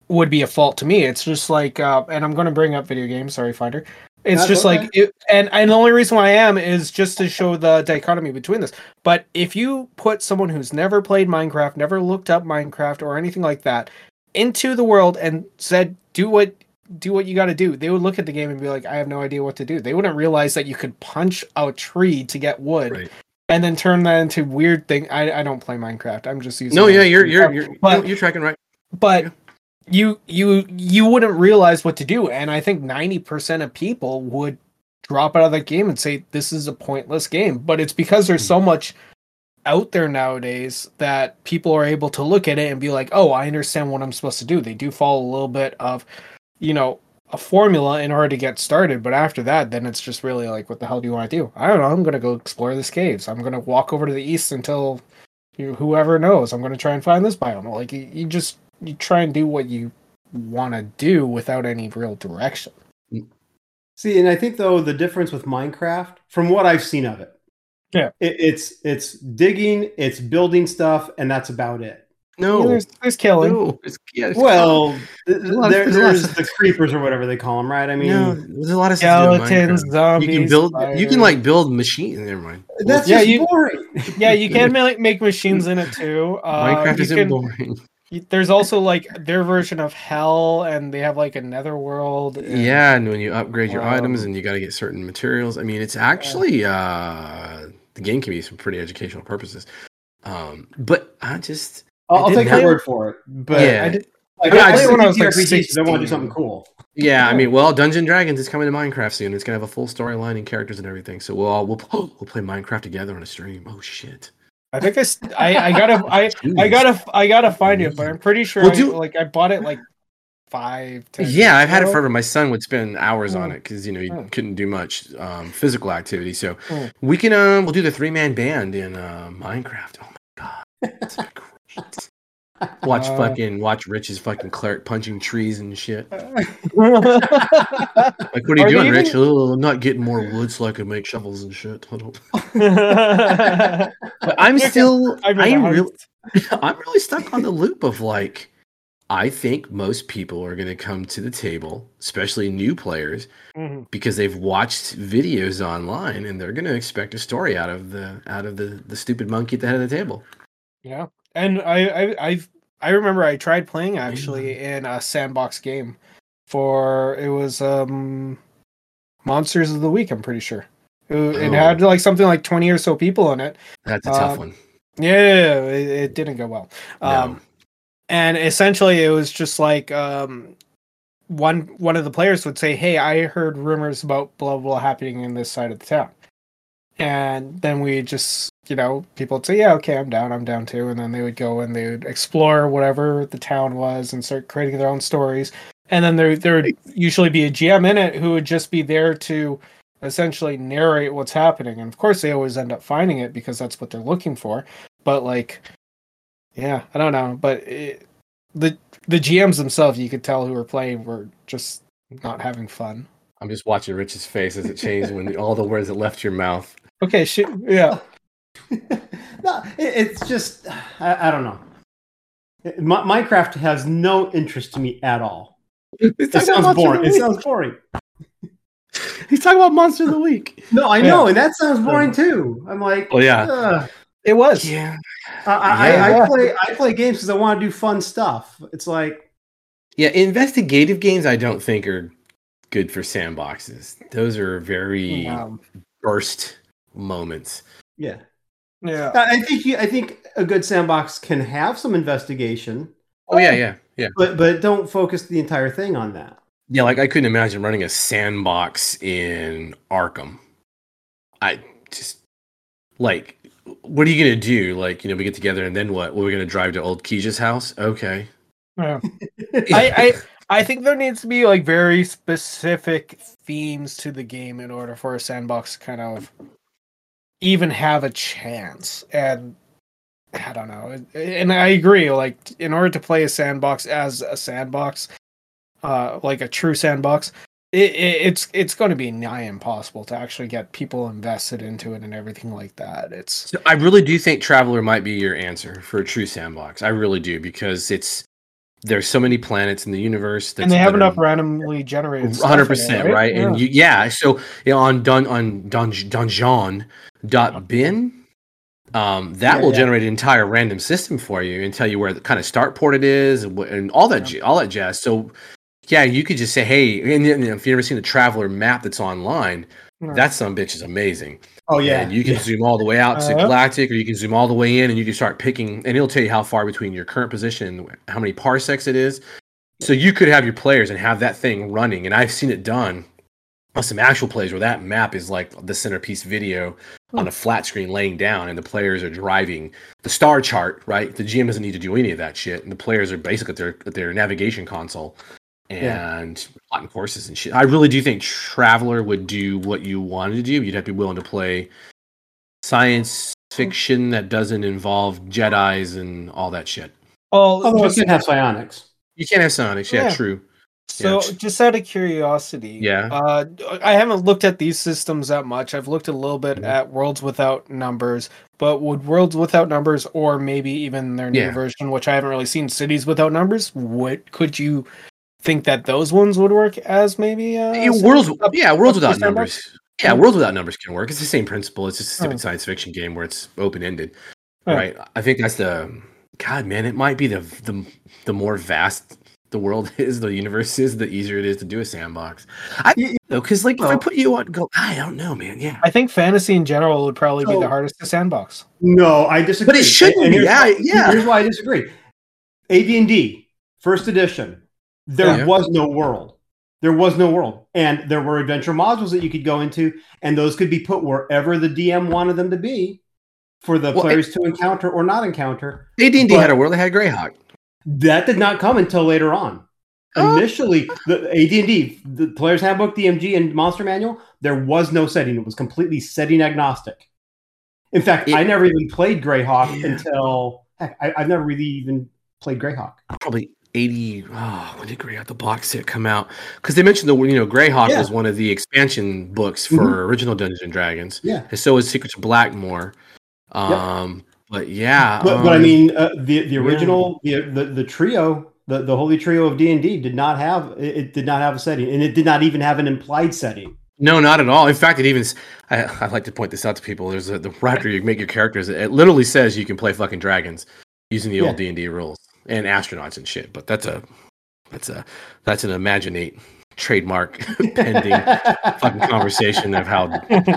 would be a fault to me. It's just like, uh, and I'm going to bring up video games. Sorry, Finder. It's That's just okay. like, it, and and the only reason why I am is just to show the dichotomy between this. But if you put someone who's never played Minecraft, never looked up Minecraft or anything like that into the world and said, "Do what do what you got to do," they would look at the game and be like, "I have no idea what to do." They wouldn't realize that you could punch a tree to get wood. Right. And then turn that into weird thing. I, I don't play Minecraft. I'm just using. No, yeah, you're you're you're, But- you're tracking right. but you you you wouldn't realize what to do. And i think 90% of people would drop out of that game and say this is a pointless game. But it's because there's so hmm. much out there nowadays that people are able to look at it and be like oh i understand what i'm supposed to do. They do follow a little bit of you know a formula in order to get started. But after that then it's just really like what the hell do you want to do? I don't know. I'm going to go explore this caves. I'm going to walk over to the east until you, whoever knows. I'm going to try and find this biome. Like you, you just you try and do what you want to do without any real direction See, and I think though the difference with Minecraft, from what I've seen of it, Yeah. it, it's it's digging, it's building stuff, and that's about it. No, there's, there's killing no, it's, yeah, it's- Well, th- a lot of- there's a lot of- there's the creepers or whatever they call them, right? I mean, no, there's a lot of stuff to skeletons zombies You can build. You can like build machines. Never mind. that's Yeah, just you- boring. yeah you <laughs> can make, make machines in it too uh, Minecraft isn't can- boring. You- there's also like their version of hell and they have like a netherworld and- Yeah, and when you upgrade your items Um, and you got to get certain materials, I mean, it's actually uh the game can be some pretty educational purposes. Um, but I just I'll, I'll take your word for it. But yeah, I did, like, I mean, I, I just- just when I was, like, RPGs, they want to do something cool. yeah. I <laughs> mean, well, Dungeon Dragons is coming to Minecraft soon. It's gonna have a full storyline and characters and everything. So we'll all we'll <gasps> we'll play Minecraft together on a stream. Oh shit! I think I, I i gotta <laughs> i i gotta i gotta find it but i'm pretty sure Well, I, do- like i bought it like five Yeah, I've had it forever. My son would spend hours on Mm. it because you know he Mm. couldn't do much um, physical activity. So Mm. we can um we'll do the three man band in uh, Minecraft. Oh my god, that's <laughs> great. Watch Uh, fucking watch Rich's fucking clerk punching trees and shit. Like, what are you Are doing, even- Rich? Oh, I'm not getting more wood so I can make shovels and shit. I don't... <laughs> but I'm still, <laughs> I'm I in the really, I'm really stuck on the loop of like, I think most people are going to come to the table, especially new players, Mhm. because they've watched videos online and they're going to expect a story out of the out of the the stupid monkey at the head of the table. Yeah, and I, I I've I remember I tried playing actually in a sandbox game for it was um Monsters of the Week. I'm pretty sure it, it Oh. had like something like twenty or so people in it. That's a tough Uh, one. Yeah, it, it didn't go well. Um, No. and essentially it was just like um one one of the players would say hey i heard rumors about blah blah happening in this side of the town and then we just you know people would say yeah okay i'm down i'm down too and then they would go and they would explore whatever the town was and start creating their own stories and then there there would usually be a gm in it who would just be there to essentially narrate what's happening and of course they always end up finding it because that's what they're looking for but like yeah, I don't know, but it, the the GMs themselves, you could tell who were playing were just not having fun. I'm just watching Rich's face as it changed when all the words that left your mouth. Okay, shit, yeah, <laughs> no, it, it's just I, I don't know. It- Mi- Minecraft has no interest to me at all. It sounds boring. It sounds boring. He's talking about Monster of the Week. No, I know, and that sounds boring too. I'm like, Well, yeah. ugh. it was. Yeah. I, I, Yeah. I, I play I play games because I want to do fun stuff. It's like Yeah, investigative games I don't think are good for sandboxes. Those are very Um, burst moments. yeah. yeah, I I think you, I think a good sandbox can have some investigation, Oh yeah, yeah, yeah. but but don't focus the entire thing on that. Yeah, like I couldn't imagine running a sandbox in Arkham. I just like what are you gonna do? Like, you know, we get together and then what? Well, we're gonna drive to old Keisha's house. Okay. Yeah. <laughs> I, I I think there needs to be like very specific themes to the game in order for a sandbox to kind of even have a chance. And I don't know. And I agree. Like in order to play a sandbox as a sandbox, uh, like a true sandbox, it, it, it's it's going to be nigh impossible to actually get people invested into it and everything like that. It's I really do think Traveller might be your answer for a true sandbox. I really do because it's there's so many planets in the universe and they have enough randomly generated. stuff in hundred it, percent right, and Yeah. you, yeah. So you know, on dun on dun dungeon dot bin, um, that Yeah, will yeah. generate an entire random system for you and tell you where the kind of start port it is and, and all that j- all that jazz. So yeah, you could just say, hey, and, then if you've ever seen the traveler map that's online, that some bitch is amazing. Oh yeah, And you can yeah. zoom all the way out to Uh-huh. galactic, or you can zoom all the way in, and you can start picking, and it'll tell you how far between your current position, and how many parsecs it is. So you could have your players and have that thing running, and I've seen it done on some actual plays where that map is like the centerpiece video on a flat screen laying down, and the players are driving the star chart. Right, the GM doesn't need to do any of that shit, and the players are basically at their at their navigation console Yeah. and plotting courses and shit. I really do think Traveller would do what you wanted to do. You'd have to be willing to play science fiction that doesn't involve Jedi's and all that shit. Well, Although it just- can have psionics. You can't have psionics, yeah, Yeah. true. So, Yeah. just out of curiosity, Yeah. uh, I haven't looked at these systems that much. I've looked a little bit Mhm. at Worlds Without Numbers, but would Worlds Without Numbers, or maybe even their new Yeah. version, which I haven't really seen, Cities Without Numbers, what could you think that those ones would work as? Maybe uh, Yeah, worlds, up- yeah, worlds without numbers. Yeah, Yeah. worlds without numbers can work. It's the same principle. It's just a stupid Oh. science fiction game where it's open ended, Yeah. right? I think that's the God, man. It might be the the the more vast the world <laughs> is, the universe is, the easier it is to do a sandbox. I Y- though, because like if I put you on, go, I don't know, man. Yeah, I think fantasy in general would probably be the hardest to sandbox. No, I disagree. but it shouldn't And be. here's Yeah, why- yeah. Here's why I disagree. AD&D first edition. There Yeah. was no world. There was no world, and there were adventure modules that you could go into, and those could be put wherever the DM wanted them to be for the Well, players to encounter or not encounter. AD&D but- had a world that had Greyhawk. That did not come until later on. Oh. Initially, the AD&D, the Player's Handbook, DMG, and Monster Manual, there was no setting. It was completely setting agnostic. In fact, It- I never even played Greyhawk Yeah. until heck, I, I've never really even played Greyhawk. Probably 80. Oh, when did Greyhawk the box set come out? Because they mentioned the you know Greyhawk Yeah. was one of the expansion books for Mhm. original Dungeons and Dragons. Yeah. And so is Secrets of Blackmoor. Um, but yeah, But, but I um, mean, uh, the the original the, the the trio, the, the holy trio of D and D, did not have it, it did not have a setting, and it did not even have an implied setting. no, not at all. In fact, it even I like to point this out to people. There's a, the right after you make your characters, it literally says you can play fucking dragons using the Yeah. old D and D rules and astronauts and shit. But that's a that's a that's an imaginate trademark <laughs> pending fucking conversation of how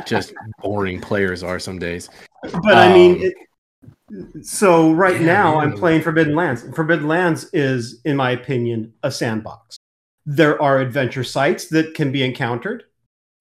just boring players are some days. But I mean, Um, it, so right yeah, now I'm playing Forbidden Lands. Forbidden Lands is, in my opinion, a sandbox. There are adventure sites that can be encountered,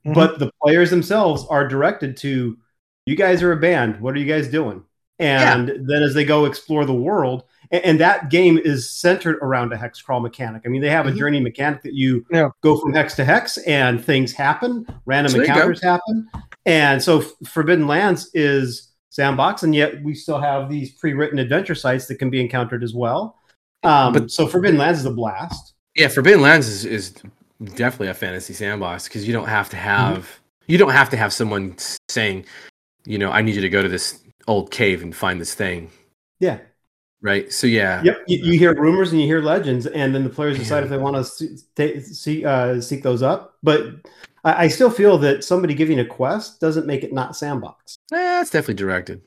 Mhm. but the players themselves are directed to, "You guys are a band. What are you guys doing?" And then as they go explore the world, and, and that game is centered around a hex crawl mechanic. I mean, they have a journey mechanic that you Yeah. go from hex to hex, and things happen, random So there you go. encounters happen, and so Forbidden Lands is sandbox, and yet we still have these pre-written adventure sites that can be encountered as well. Um, But- so Forbidden Lands is a blast. Yeah, Forbidden Lands is, is definitely a fantasy sandbox because you don't have to have you don't have to have someone saying, you know, I need you to go to this old cave and find this thing, Yeah. Right? So yeah, Yep. You, you hear rumors and you hear legends, and then the players decide Yeah. if they want to see, ta- see uh, seek those up. But I, I still feel that somebody giving a quest doesn't make it not sandbox. eh, it's definitely directed.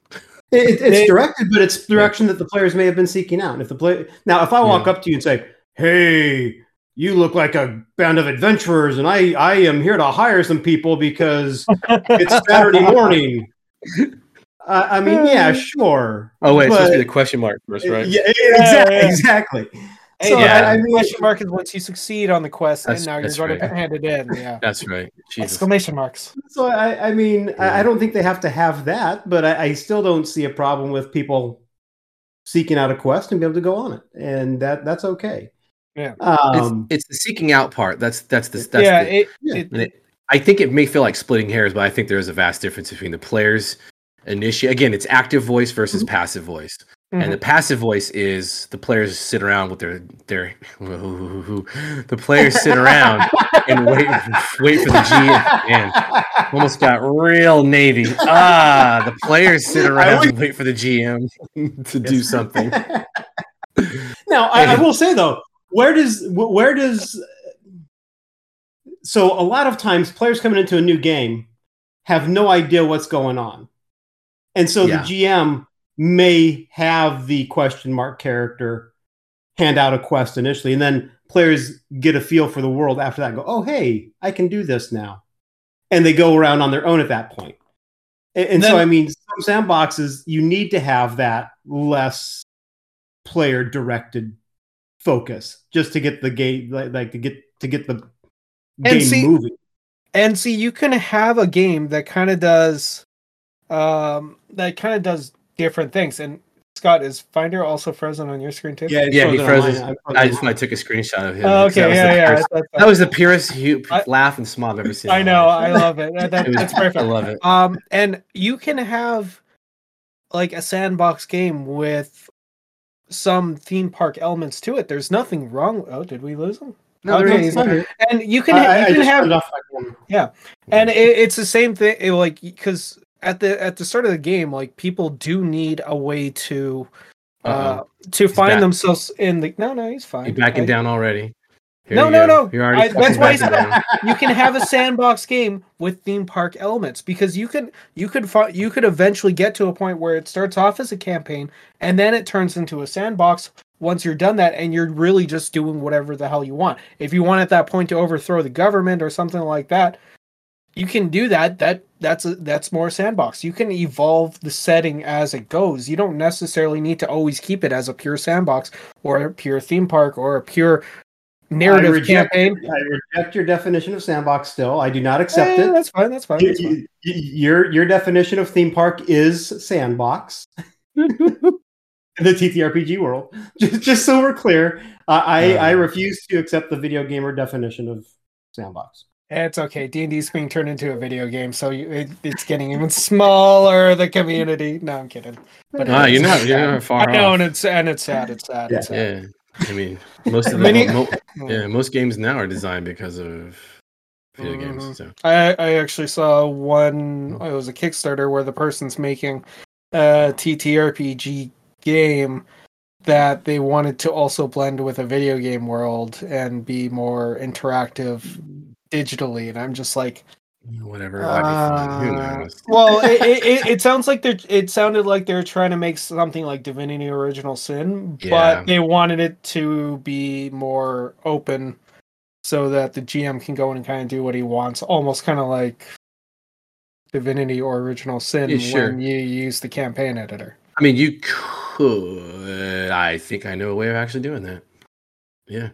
It, it's They- directed, but it's direction that the players may have been seeking out. And if the play now, if I walk Yeah. up to you and say, "Hey, you look like a band of adventurers, and I I am here to hire some people because it's Saturday morning." <laughs> Uh, I mean, yeah, sure. Oh wait, it's supposed to be But- the question mark first, right? Yeah, Yeah, exactly. yeah. exactly. Hey, So, Yeah. I, I mean- question mark is once you succeed on the quest, That's- and now you're that's going to right. hand it in. Yeah. That's right. Jesus. Exclamation marks. So I, I mean, I, Yeah. I don't think they have to have that, but I, I still don't see a problem with people seeking out a quest and be able to go on it, and that that's okay. Yeah. It's, Um, it's the seeking out part. That's that's the that's yeah, the, it, Yeah. it, it, I think it may feel like splitting hairs, but I think there is a vast difference between the players initiate. Again, it's active voice versus passive voice, mhm. and the passive voice is the players sit around with their their <laughs> the players sit around and wait wait for the GM. Man, almost got real navy. Ah, the players sit around and wait for the GM <laughs> to do something. <laughs> now I, I will say though, where does where does so a lot of times players coming into a new game have no idea what's going on, and so Yeah. the GM may have the question mark character hand out a quest initially, and then players get a feel for the world after that. And go, oh hey, I can do this now, and they go around on their own at that point. And, and so I mean, some sandboxes you need to have that less player directed focus just to get the game like, like to get to get the game see- moving. and see, you can have a game that kind of does, um, that kind of does different things. And Scott, is Finder also frozen on your screen too? Yeah, Yeah, he frozen froze I'm I just want to took a screenshot of him. Oh, okay, that was yeah, the yeah. purest- that's- That was the purest hu- I- laugh and smile I've ever seen. I know. I love it. That, <laughs> that- It was- that's perfect. I love it. Um, and you can have like a sandbox game with some theme park elements to it. There's nothing wrong. Oh, did we lose him? No, Okay, no, he's not not. And you can I, I- you I can have turned off my camera. and it, it's the same thing it, like because at the at the start of the game like people do need a way to uh to find back. themselves in the no no he's fine You backing I- down already? Here No, no, go. no. You're already I- that's why <laughs> you can have a sandbox game with theme park elements because you can you could you could eventually get to a point where it starts off as a campaign and then it turns into a sandbox once you're done that and you're really just doing whatever the hell you want if you want at that point to overthrow the government or something like that you can do that that that's a, that's more sandbox you can evolve the setting as it goes you don't necessarily need to always keep it as a pure sandbox or a pure theme park or a pure narrative reject- campaign I reject your definition of sandbox. Still, I do not accept Eh, it. that's fine that's fine, that's fine. you- you- your your definition of theme park is sandbox. <laughs> in the TTRPG world, <laughs> just, just so we're clear, uh, I I Uh. refuse to accept the video gamer definition of sandbox. It's okay. D and D's being turned into a video game, so you, it, it's getting even smaller. The community. No, I'm kidding. But you're not you're not far I know, off. and it's and it's sad. It's sad. It's sad. Yeah, I mean, most of the Many- mo- yeah most games now are designed because of video Mhm. games. So I I actually saw one. It was a Kickstarter where the person's making a TTRPG game that they wanted to also blend with a video game world and be more interactive digitally, and I'm just like. whatever, it might be fun. Who Uh, <laughs> well, it, it, it, it sounds like they're. It sounded like they're trying to make something like Divinity Original Sin, Yeah. but they wanted it to be more open, so that the GM can go in and kind of do what he wants, almost kind of like Divinity or Original Sin Yeah, sure. when you use the campaign editor. I mean, you could. I think I know a way of actually doing that. Yeah.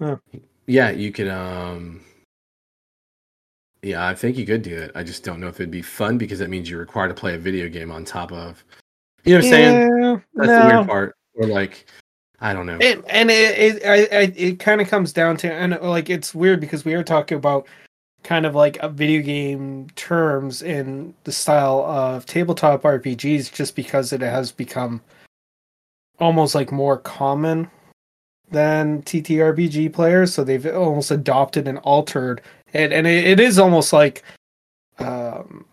Huh. Yeah, you could. Um. Yeah, I think you could do it. I just don't know if it'd be fun because that means you're required to play a video game on top of. You know what I'm saying? Yeah, That's the weird part. Or like, I don't know. It, and it it it kind of comes down to and uh, like it's weird because we are talking about kind of like a video game terms in the style of tabletop RPGs just because it has become almost like more common than TTRPG players so they've almost adopted and altered and and it, it is almost like um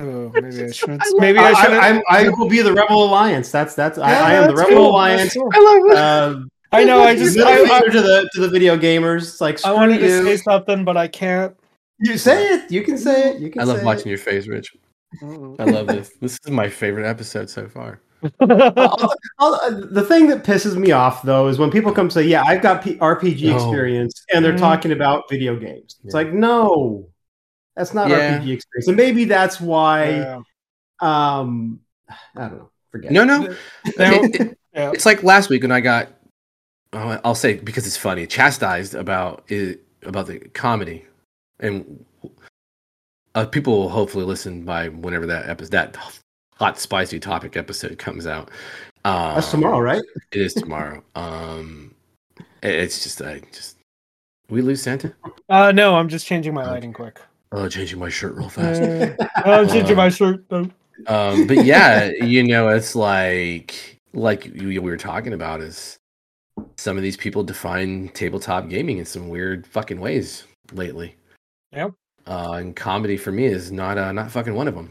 oh maybe I <laughs> shouldn't maybe I I, shouldn't I, I, I will be the Rebel Alliance. That's that's I, Yeah, I am the Rebel cool, Alliance. cool. I love Um, I know I just I, I, to the to the video gamers. It's like I screw wanted to say something but I can't You say it. You can say it. You can. I love say watching It. your face, Rich. I love this. this is my favorite episode so far. <laughs> I'll- I'll- the thing that pisses me off though is when people come say, "Yeah, I've got P- RPG No. experience," and they're Mhm. talking about video games. It's Yeah. like, no, that's not Yeah. RPG experience, and maybe that's why. Yeah. Um, I don't know. Forget. No, it. no. Now- It- <laughs> it- yeah. it's like last week when I got uh, I'll say because it's funny, chastised about it, about the comedy, and uh, people will hopefully listen by whenever that episode, that hot spicy topic episode comes out. Um, That's tomorrow, right? It is tomorrow. um, it- it's just I just we lose Santa. Uh, no, I'm just changing my lighting quick. Oh, changing my shirt real fast. Uh, I'm changing my shirt. though. um, but yeah, you know, it's like like we we were talking about is some of these people define tabletop gaming in some weird fucking ways lately. Yep. Uh, and comedy for me is not uh, not fucking one of them,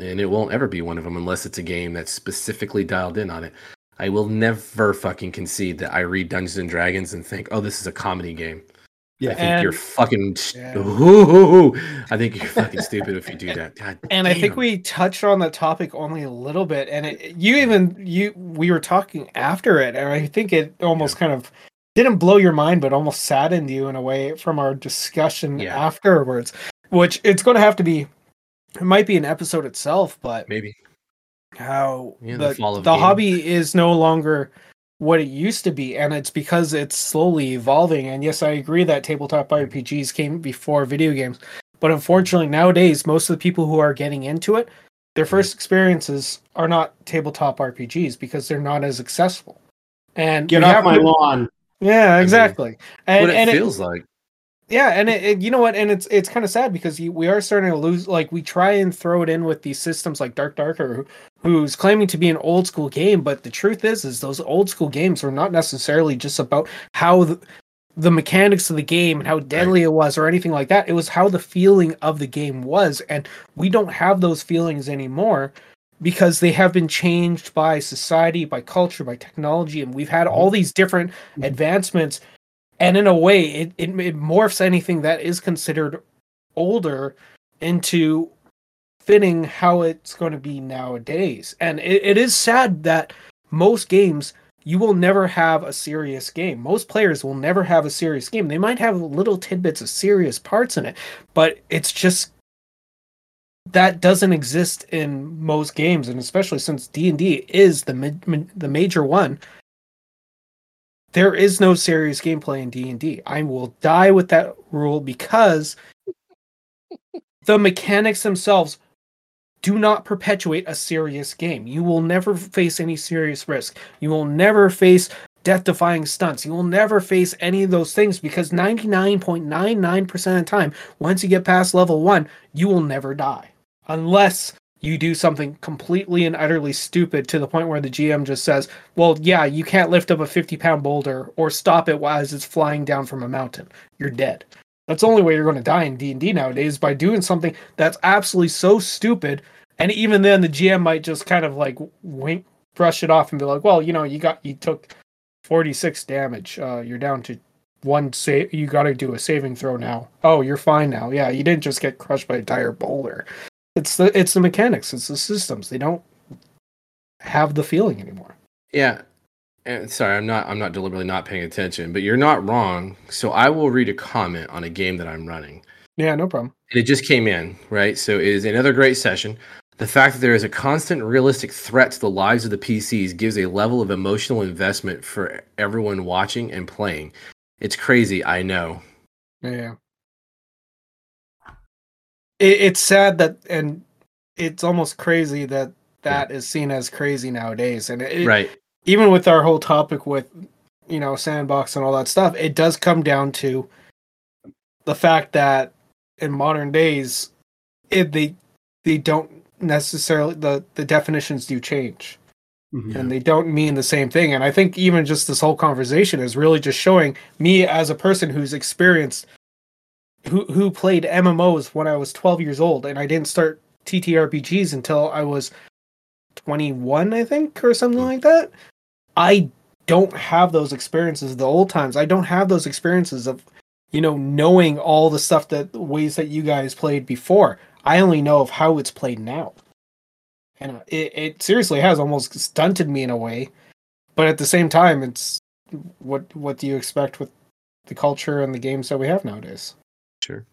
and it won't ever be one of them unless it's a game that's specifically dialed in on it. I will never fucking concede that I read Dungeons and Dragons and think, "Oh, this is a comedy game." Yeah. I think you're fucking. Yeah. Ooh, I think you're fucking stupid if you do that. God And I think we touched on the topic only a little bit, and it, you even you we were talking after it, and I think it almost kind of didn't blow your mind, but almost saddened you in a way from our discussion Yeah. afterwards. Which it's going to have to be. It might be an episode itself, but maybe how Yeah, the the, fall of the hobby is no longer what it used to be and it's because it's slowly evolving and yes i agree that tabletop rpgs came before video games but unfortunately nowadays most of the people who are getting into it their Mm-hmm. first experiences are not tabletop rpgs because they're not as accessible and Get off my to- lawn. yeah exactly and, what it and it- feels like. Yeah, and it, it- you know what? And it's it's kind of sad because you, we are starting to lose. Like we try and throw it in with these systems like Dark Darker, who's claiming to be an old school game, but the truth is, is those old school games were not necessarily just about how the, the mechanics of the game and how deadly it was or anything like that. It was how the feeling of the game was, and we don't have those feelings anymore because they have been changed by society, by culture, by technology, and we've had mm-hmm. all these different mm-hmm. advancements and in a way it, it, it morphs anything that is considered older into fitting how it's going to be nowadays. And it, it is sad that most games you will never have a serious game. Most players will never have a serious game. They might have little tidbits of serious parts in it but it's just that doesn't exist in most games and especially since d&d is the ma- ma- the major one there is no serious gameplay in D&D. I will die with that rule because <laughs> the mechanics themselves do not perpetuate a serious game. You will never face any serious risk. You will never face death-defying stunts. You will never face any of those things because 99.99% of the time, once you get past level 1, you will never die. Unless you do something completely and utterly stupid to the point where the GM just says, well, yeah, you can't lift up a 50 pound boulder or stop it as it's flying down from a mountain. You're dead. That's the only way you're going to die in D&D nowadays by doing something that's absolutely so stupid. And even then, the GM might just kind of like wink, brush it off and be like, well, you know, you got, you took 46 damage. Uh, you're down to one save. You got to do a saving throw now. Oh, you're fine now. Yeah, you didn't just get crushed by a tire boulder. It's the it's the mechanics. It's the systems. They don't have the feeling anymore. Yeah. And sorry, I'm not I'm not deliberately not paying attention, but you're not wrong. So I will read a comment on a game that I'm running. Yeah, no problem. And it just came in, right? So it is another great session. The fact that there is a constant realistic threat to the lives of the PCs gives a level of emotional investment for everyone watching and playing. It's crazy, I know. Yeah. It, it's sad that, and it's almost crazy that that is seen as crazy nowadays. And it, right. even with our whole topic with, you know, sandbox and all that stuff, it does come down to the fact that in modern days, it, they they don't necessarily the the definitions do change Mhm. and they don't mean the same thing. And I think even just this whole conversation is really just showing me as a person who's experienced who who played MMOs when I was 12 years old and I didn't start TTRPGs until I was 21, I think, or something like that. I don't have those experiences the old times. I don't have those experiences of you know knowing all the stuff that ways that you guys played before. I only know of how it's played now and it, it seriously has almost stunted me in a way but at the same time it's what what do you expect with the culture and the games that we have nowadays Sure.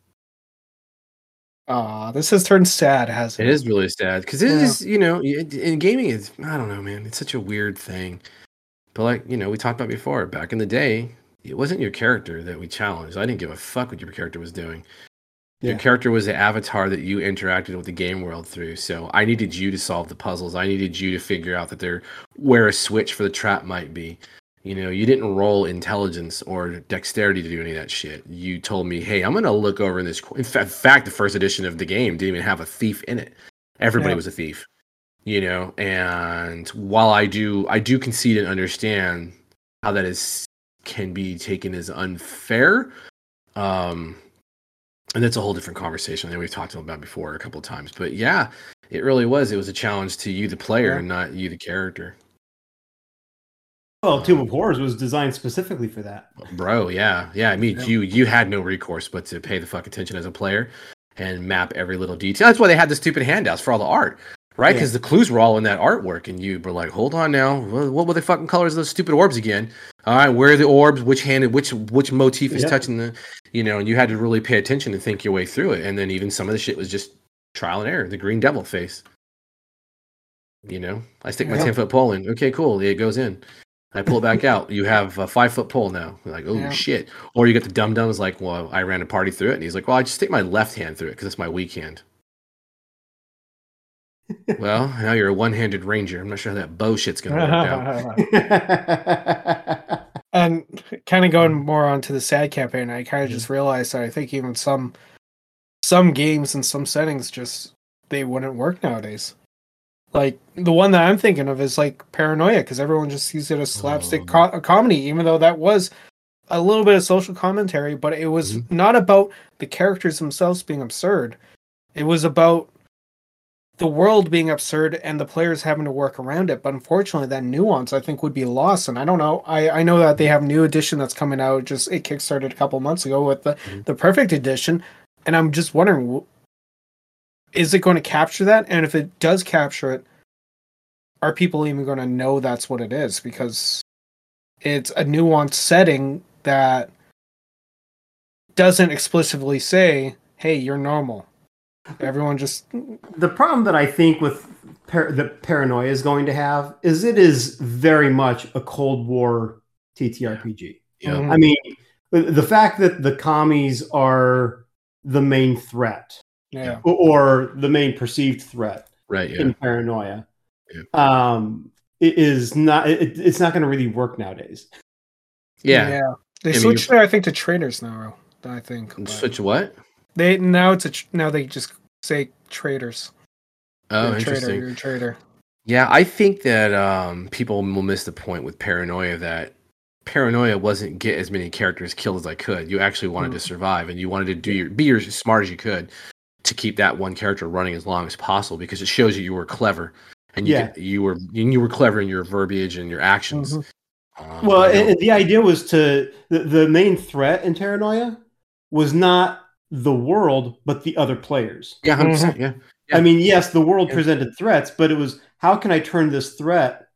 ah this has turned sad hasn't It it is really sad because it Yeah. is, you know, in gaming is I don't know, man. It's such a weird thing But like you know, we talked about before. Back in the day, it wasn't your character that we challenged. I didn't give a fuck what your character was doing. Your character was the avatar that you interacted with the game world through. So I needed you to solve the puzzles. I needed you to figure out that there where a switch for the trap might be. You know, you didn't roll intelligence or dexterity to do any of that shit. You told me, "Hey, I'm gonna look over in this." qu-" In fa- in fact, the first edition of the game didn't even have a thief in it. Everybody Yeah. was a thief. You know, and while I do, I do concede and understand how that is can be taken as unfair. Um, and that's a whole different conversation that we've talked about before a couple of times. But yeah, it really was. It was a challenge to you, the player, Yeah. and not you, the character. Well, Tomb of Horrors was designed specifically for that. Bro, yeah, yeah. I mean, Yeah. you you had no recourse but to pay the fuck attention as a player and map every little detail. That's why they had the stupid handouts for all the art, right? Yeah. Because the clues were all in that artwork, and you were like, "Hold on now, what, what were the fucking colors of those stupid orbs again? All right, where are the orbs? Which hand? Which which motif is Yeah. touching the? You know?" And you had to really pay attention and think your way through it. And then even some of the shit was just trial and error. The green devil face. You know, I stick my Yeah. ten foot pole in. Okay, cool. It goes in. I pull it back out. You have a five foot pole now. You're like, oh Yeah. shit. Or you get the dum dums like, well, I ran a party through it. And he's like, well, I just stick my left hand through it because it's my weak hand. <laughs> well, now you're a one handed ranger. I'm not sure how that bow shit's going to work out. <laughs> and kind of going more onto the sad campaign, I kind of just mm-hmm. realized that I think even some some games and some settings just they wouldn't work nowadays. Like the one that I'm thinking of is like Paranoia because everyone just sees it as slapstick Oh. co- a comedy, even though that was a little bit of social commentary, but it was not about the characters themselves being absurd. It was about the world being absurd and the players having to work around it. But unfortunately, that nuance I think would be lost. And I don't know. I, I know that they have a new edition that's coming out. Just it kickstarted a couple months ago with the Mhm. the perfect edition, and I'm just wondering, is it going to capture that? And if it does capture it, are people even going to know that's what it is? Because it's a nuanced setting that doesn't explicitly say, "Hey, you're normal." Everyone just the problem that I think with par- the paranoia is going to have is it is very much a Cold War TTRPG. Yeah. I mean, the the fact that the commies are the main threat yeah. o- or the main perceived threat Right. Yeah. in paranoia Yeah. um, it is not. It, it's not going to really work nowadays. Yeah. yeah. They I mean, switched there, I think, to traders now. I think but Switch what? they now it's a tr- now they just say traders. Oh, You're a trader. interesting. You're a trader. Yeah, I think that um, people will miss the point with paranoia that paranoia wasn't get as many characters killed as I could. You actually wanted to survive, and you wanted to do your be your, as smart as you could to keep that one character running as long as possible because it shows you you were clever and you Yeah. could, you were and you were clever in your verbiage and your actions. Mhm. Um, Well, and, the idea was to the, the main threat in paranoia was not the world, but the other players. yeah, 100%, yeah, Yeah. I mean, yes, the world Yeah. presented threats, but it was how can I turn this threat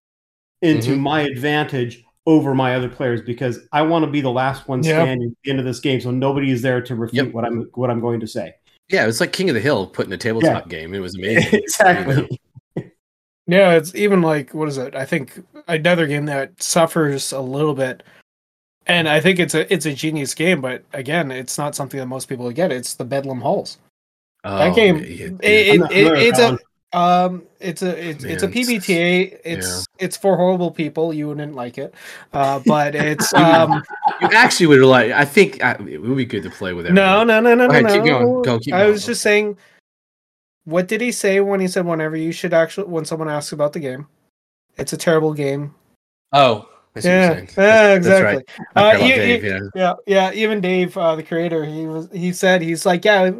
into Mhm. my advantage over my other players because I want to be the last one Yep. standing at the end of this game, so nobody is there to refute Yep. what I'm what I'm going to say. Yeah. It was like King of the Hill put in a tabletop game. It was <laughs> amazing. exactly. Yeah, it's even like what is it? I think another game that suffers a little bit, and I think it's a it's a genius game. But again, it's not something that most people get. It's the Bedlam Halls. Oh, game- yeah, It, yeah. it, I'm it- it's a one. Um, it's a it's, it's a Man, PBTA. It's it's for horrible people. You wouldn't like it, uh, but it's <laughs> um. you actually would like. I think uh, it would be good to play with it. No, no, no, no, Go no, ahead, no. keep going. Go, keep I going. was just saying. What did he say when he said whenever you should actually when someone asks about the game? It's a terrible game. Oh, I see what you're Yeah, yeah, that's right. exactly. Uh, you- Dave, you- yeah. Yeah, yeah. Even Dave, uh, the creator, he was he said he's like, yeah.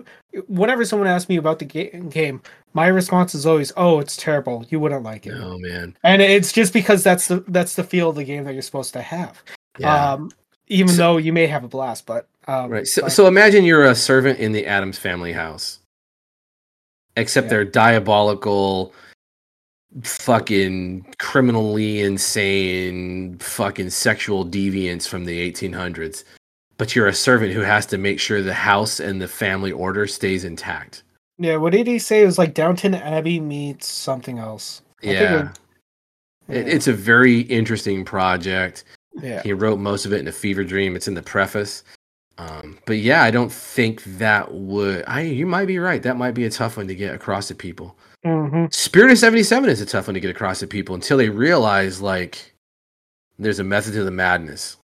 Whenever someone asks me about the ga- game, my response is always, "Oh, it's terrible. You wouldn't like it." Oh man. And it's just because that's the that's the feel of the game that you're supposed to have. Yeah. Um, even So- though you may have a blast, but um, right. So but- so imagine you're a servant in the Addams family house. Except Yeah. they're diabolical fucking criminally insane fucking sexual deviants from the 1800s. But you're a servant who has to make sure the house and the family order stays intact. yeah, what did he say? It was like Downton Abbey meets something else. I think Yeah. it- It, it's a very interesting project. yeah. He wrote most of it in a fever dream. It's in the preface. Um, but yeah, I don't think that would. I you might be right. That might be a tough one to get across to people. Hmm Spirit of seventy seven is a tough one to get across to people until they realize like there's a method to the madness,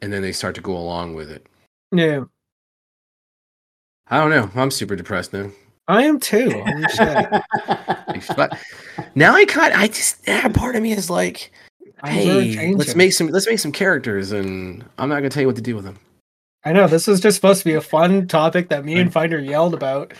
and then they start to go along with it. Yeah. I don't know. I'm super depressed now. I am too. Holy shit. <laughs> But now I kind I just yeah, part of me is like, hey, let's make some let's make some characters, and I'm not gonna tell you what to do with them. I know this was just supposed to be a fun <laughs> topic that me and Finder yelled about.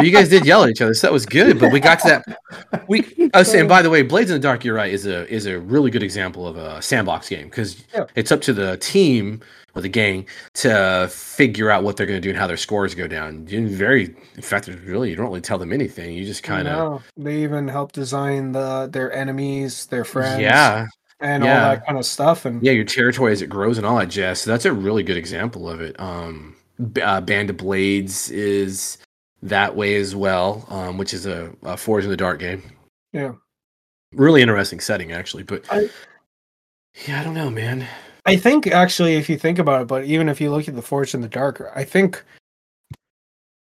You guys did yell at each other, so that was good. But we got to that. <laughs> We oh, I was saying, by the way, Blades in the Dark. You're right. Is a is a really good example of a sandbox game because Yeah. it's up to the team or the gang to figure out what they're going to do and how their scores go down. You very, in fact, really you don't really tell them anything. You just kind of they even help design the their enemies, their friends, yeah and all that kind of stuff. And yeah your territory as it grows and all that jazz. So that's a really good example of it. Um, uh, Band of Blades is that way as well, um, which is a, a Forge in the Dark game. Yeah. really interesting setting actually. But I- yeah, I don't know, man. I think actually, if you think about it, but even if you look at the Forge in the Dark, I think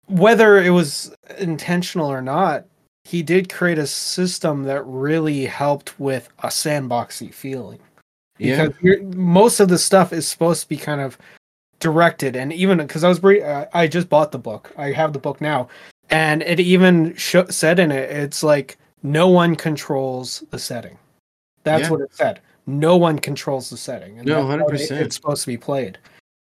whether it was intentional or not, he did create a system that really helped with a sandboxy feeling. Yeah, because you're, most of the stuff is supposed to be kind of directed and even because i was uh, i just bought the book i have the book now and it even sh- said in it it's like no one controls the setting that's Yeah. what it said no one controls the setting and No, it- 100%. it's supposed to be played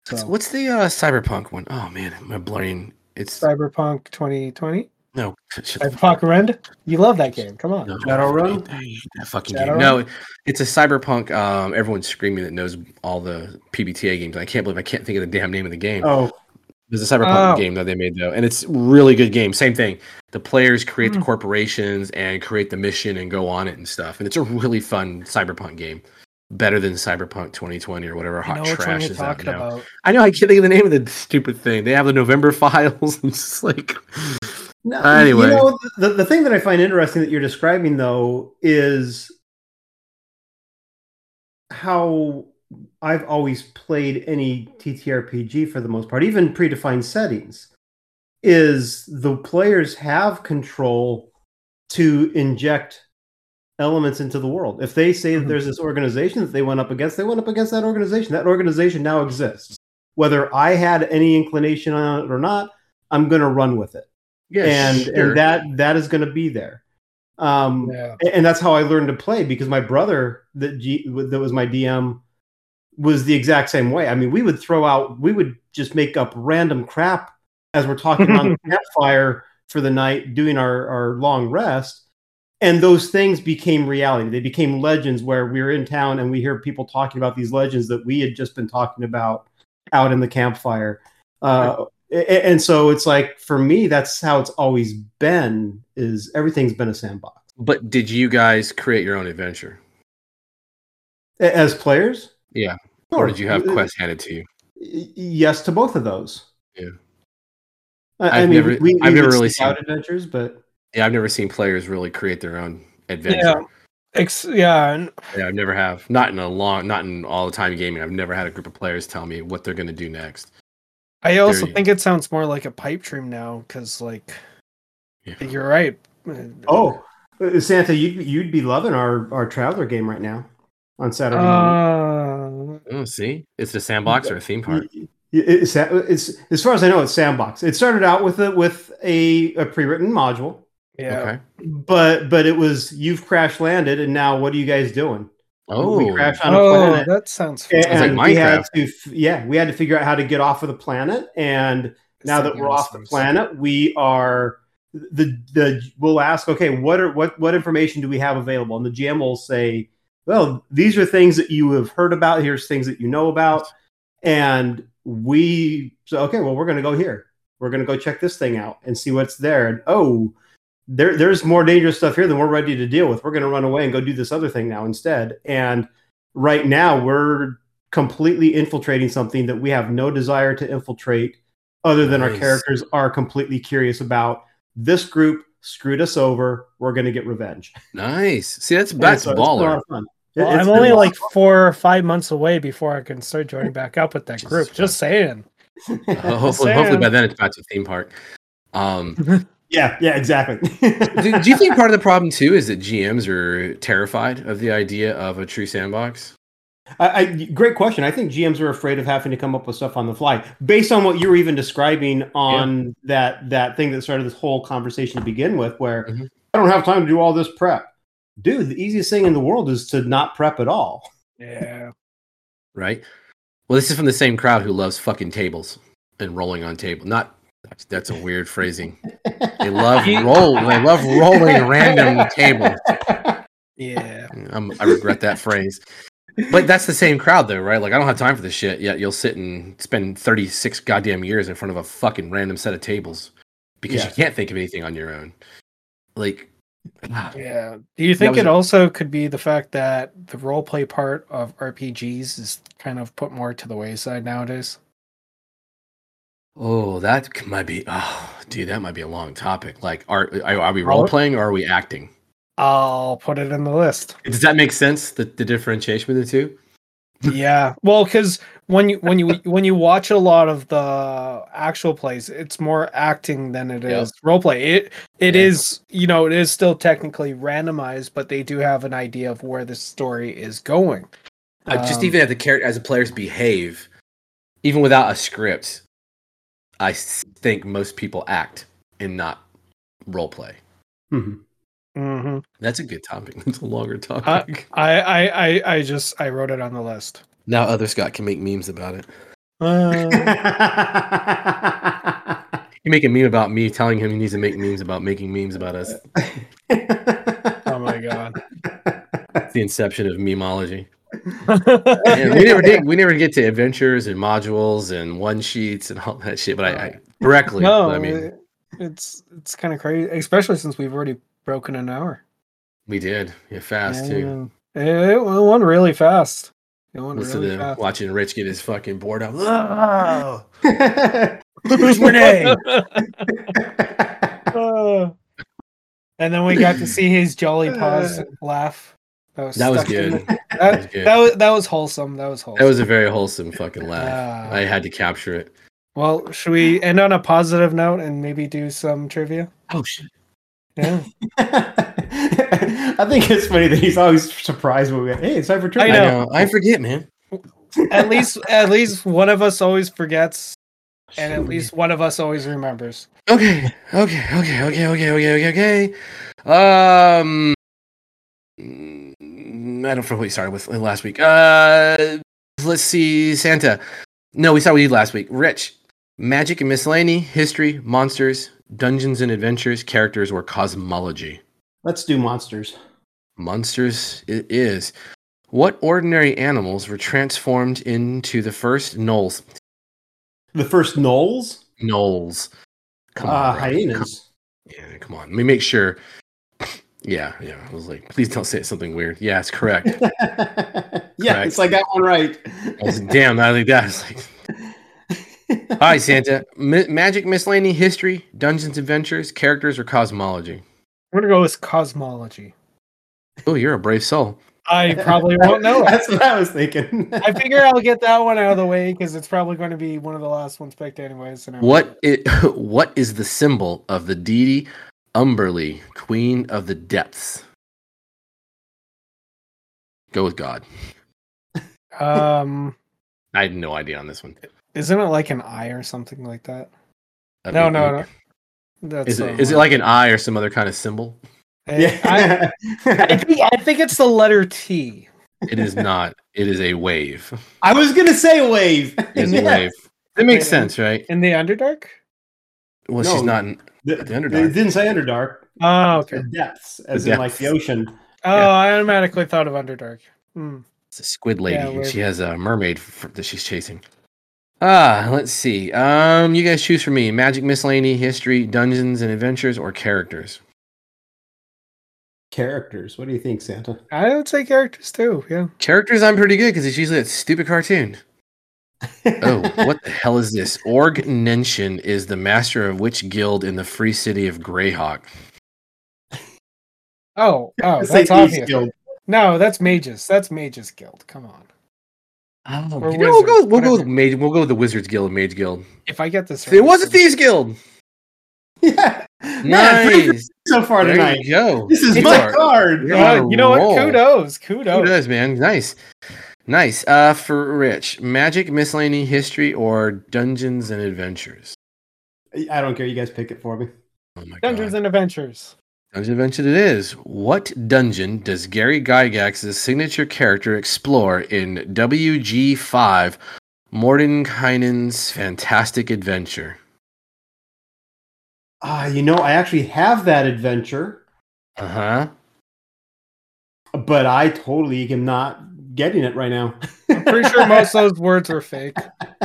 so What's- the uh, cyberpunk one? Oh man, my brain. It's cyberpunk 2020 no. shut the cyberpunk rend you love that game come on No, Shadowrun? I hate that fucking Shadowrun? game. No, it's a cyberpunk. Um, everyone's screaming that knows all the PBTA games. I can't believe I can't think of the damn name of the game. oh, There's a cyberpunk Oh. game that they made though, and it's really good game. Same thing. The players create Hmm. the corporations and create the mission and go on it and stuff. And it's a really fun cyberpunk game. Better than Cyberpunk 2020 or whatever hot know which one trash is out now. about I know I can't think of the name of the stupid thing. They have the November <laughs> files. and it's just like No, Anyway. you know, the, the thing that I find interesting that you're describing though is how I've always played any TTRPG for the most part, even predefined settings, is the players have control to inject elements into the world. If they say that Mhm. there's this organization that they went up against, they went up against that organization. That organization now exists. Whether I had any inclination on it or not, I'm going to run with it yeah, and sure. and that that is going to be there. Um yeah. and that's how i learned to play because my brother that G, that was my dm was the exact same way. I mean we would throw out we would just make up random crap as we're talking on the <laughs> campfire for the night doing our our long rest. And those things became reality. They became legends where we were in town and we hear people talking about these legends that we had just been talking about out in the campfire. Uh, and so it's like for me that's how it's always been is everything's been a sandbox But did you guys create your own adventure? As players Yeah. Or did you have Uh, quests handed to you? yes to both of those Yeah. i, I I've mean never- we, we I've never really seen- adventures but Yeah, I've never seen players really create their own adventure. yeah Ex- yeah and Yeah, I've never have. Not in a long, not in all the time gaming. I've never had a group of players tell me what they're going to do next. I also think it sounds more like a pipe dream now because, like, Yeah. you're right. oh uh, santa you'd, you'd be loving our our Traveller game right now on saturday morning. Uh, Oh, see, it's a sandbox or a theme park. Y- y- It's, it's as far as I know, it's sandbox. It started out with a with a, a pre-written module, yeah. Okay. but but it was you've crash landed, and now what are you guys doing? Oh, we crashed on a Oh, planet, that sounds fun. and like we had to yeah we had to figure out how to get off of the planet. And now that we're off the planet, we are the the we'll ask okay what are what what information do we have available, and the GM will say, well these are things that you have heard about. Here's things that you know about, and we so okay well we're going to go here we're going to go check this thing out and see what's there and oh there there's more dangerous stuff here than we're ready to deal with we're going to run away and go do this other thing now instead and right now we're completely infiltrating something that we have no desire to infiltrate other than our characters are completely curious about this group screwed us over we're going to get revenge nice. See, that's And <laughs> that's so it's a lot baller. of fun. Well, I'm only a like four or five months away before I can start joining <laughs> back up with that Jesus group. Just saying. Uh, <laughs> hopefully, hopefully by then it's back to theme park. Um, yeah, yeah, exactly. <laughs> do, do you think part of the problem too is that GMs are terrified of the idea of a true sandbox? I, I, great question. I think GMs are afraid of having to come up with stuff on the fly, based on what you were even describing on that that thing that started this whole conversation to begin with, where Mhm. I don't have time to do all this prep. Dude, the easiest thing in the world is to not prep at all. Yeah. Right. Well, this is from the same crowd who loves fucking tables and rolling on table. Not that's, that's a weird phrasing. <laughs> They love roll. They love rolling random tables. Yeah. I'm, I regret that phrase. But that's the same crowd, though, right? Like, I don't have time for this shit. Yet you'll sit and spend 36 goddamn years in front of a fucking random set of tables because Yeah. you can't think of anything on your own. Like, ah. Yeah. Do you think it a- also could be the fact that the role play part of RPGs is kind of put more to the wayside nowadays? Oh, that might be, oh, dude, that might be a long topic. Like, are are, we role playing or are we acting? I'll put it in the list. Does that make sense? The, the differentiation between the two? yeah. Well, because when you when you <laughs> when you watch a lot of the actual plays, it's more acting than it is Yep. role play. It it Yeah. is you know it is still technically randomized, but they do have an idea of where the story is going. Uh, just Um, even as the character, as the players behave, even without a script, I s- think most people act and not role play. Mhm. mhm. That's a good topic. <laughs> That's a longer topic. I, I I I just I wrote it on the list. now other Scott can make memes about it. Uh, You make a meme about me telling him he needs to make memes about making memes about us. oh my god. It's the inception of memology. And we never did. We never get to adventures and modules and one sheets and all that shit. But I, I directly. no, I mean, it's it's kind of crazy, especially since we've already broken an hour. we did. Yeah, fast too. And It, it went really fast. It went Listen really to fast. watching Rich get his fucking board out. Oh, Who's who's Renee? Uh, <laughs> and then we got to see his jolly paws laugh. That was, That was good. the- That <laughs> That, was good. that was that was wholesome. That was wholesome. That was a very wholesome fucking laugh. Ah. I had to capture it. well, should we end on a positive note and maybe do some trivia? Oh shit! Yeah. <laughs> I think it's funny that he's always surprised when we hey, it's time for I trivia. I know. know. I forget, man. at least at least one of us always forgets, and at least one of us always remembers. Okay, okay, okay, okay, okay, okay, okay, okay. Um, mm, I don't know what we started with last week. Uh, let's see, Santa. No, we started with you did last week. Rich, magic and miscellany, history, monsters, dungeons and adventures, characters, or cosmology. Let's do monsters. Monsters it is. What ordinary animals were transformed into the first gnolls? The first Knowles? Gnolls. Come Uh, on, bro. hyenas. Yeah, come on. Let me make sure. Yeah, yeah. I was like, please don't say something weird. Yeah, it's correct. <laughs> Yeah, it's like that one right. I was like, damn, I like that. It's like, <laughs> all right, Santa. Mi- magic, miscellany, history, Dungeons, Adventures, characters, or cosmology. I'm gonna go with cosmology. Oh, you're a brave soul. I probably won't know. <laughs> That's what I was thinking. I figure I'll get that one out of the way because it's probably going to be one of the last ones picked anyways. And What it? What is the symbol of the deity Umberlee, Queen of the Depths? Go with God. Um, <laughs> I had no idea on this one. isn't it like an eye or something like that? I No, mean, no, no. That's Is it, is it like an eye or some other kind of symbol? Eh, I, <laughs> I, think, I think it's the letter T. It is not. It is a wave. I was gonna say wave. It's Yeah. a wave. It makes Wait, sense, right? In the Underdark? Well, she's not. In, The, The Underdark. It didn't say Underdark. Oh, okay. The depths, as The in like the ocean. Oh, Yeah. I automatically thought of Underdark. Hmm. It's a squid lady. Yeah, and she has a mermaid f- that she's chasing. Ah, let's see. Um, you guys choose for me: magic, miscellany, history, dungeons and adventures, or characters. Characters. What do you think, Santa? I would say characters too. Yeah. Characters, I'm pretty good because it's usually a stupid cartoon. Oh, <laughs> what the hell is this? Org Nenshen is the master of which guild in the free city of Greyhawk? Oh, oh, that's obvious. Guild. No, that's Mages. That's Mages Guild. Come on. Oh, Or you know, we'll go. We'll go with. Mage. We'll go with the Wizards Guild. Mage Guild. If I get this, right, It was a then- Thieves Guild. <laughs> Yeah. Man, three Nice. so far There tonight. you go. This is You my are- card. you're Yeah, on a you know what? roll. Kudos, Who kudos. man? Nice, nice. Uh, for Rich, Magic, Miscellany, History, or Dungeons and Adventures. I don't care. You guys pick it for me. Oh my Dungeons god, and Adventures. Dungeons and Adventures. It is. What dungeon does Gary Gygax's signature character explore in WG five? Mordenkainen's Fantastic Adventure. Ah, you know, I actually have that adventure, Uh huh. but I totally am not getting it right now. I'm pretty sure most of those words were fake. <laughs>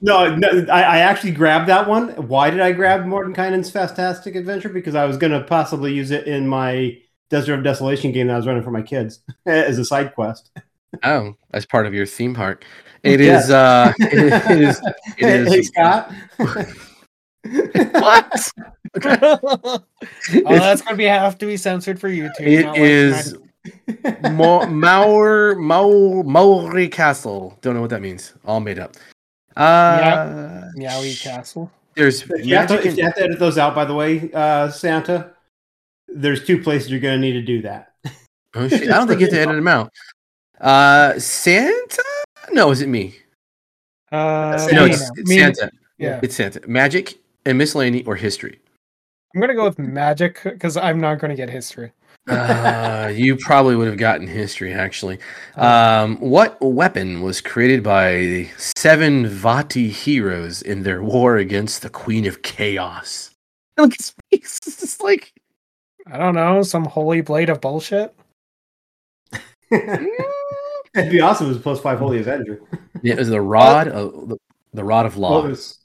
no, no I, I actually grabbed that one. Why did I grab Mordenkainen's Fantastic Adventure? Because I was going to possibly use it in my Desert of Desolation game that I was running for my kids <laughs> as a side quest. Oh, as part of your theme park. It Yes. is. Uh, <laughs> it is. It Hey, Scott. What? oh, that's gonna be have to be censored for YouTube. It is like is Mo- Maur Maur Maure Castle. Don't know what that means. All made up. Uh, my Meowie Castle. There's If you, have to, if you have to edit those out, by the way, uh, Santa, there's two places you're going to need to do that. oh shit! I don't think you have to edit them out. Uh, Santa? No, is it me? Uh, no, it's, it's Santa. Yeah, It's Santa. Magic and miscellany or history. I'm gonna go with magic because I'm not gonna get history. Uh, you probably would have gotten history actually. Um, what weapon was created by the seven Vaati heroes in their war against the Queen of Chaos? Look his face. It's just like I don't know, some holy blade of bullshit. <laughs> It'd be awesome if it was plus five Holy Avenger. yeah, it was the rod of the, the rod of law. Well, was-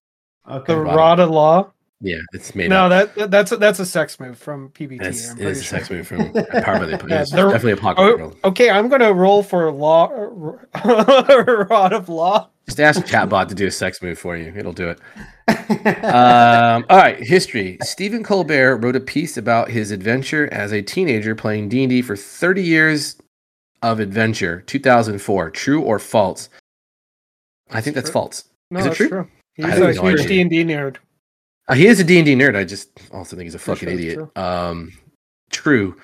okay. The Rod- rod of law. Yeah, it's made No, up. that that's a, that's a sex move from PBT. It's, it is pretty a sex move from <laughs> Power by the Yeah, definitely a pocket world. Oh, okay, I'm gonna roll for law. <laughs> rod of law. Just ask Chatbot to do a sex move for you. It'll do it. <laughs> Um, all right, history. Stephen Colbert wrote a piece about his adventure as a teenager playing D&D for 30 years of adventure. 2004. True or false? I think that's True. false. No, Is it that's true? true. He's a huge. D and D nerd. Uh, he is a D&D nerd. I just also think he's a fucking sure it's idiot. Um, true.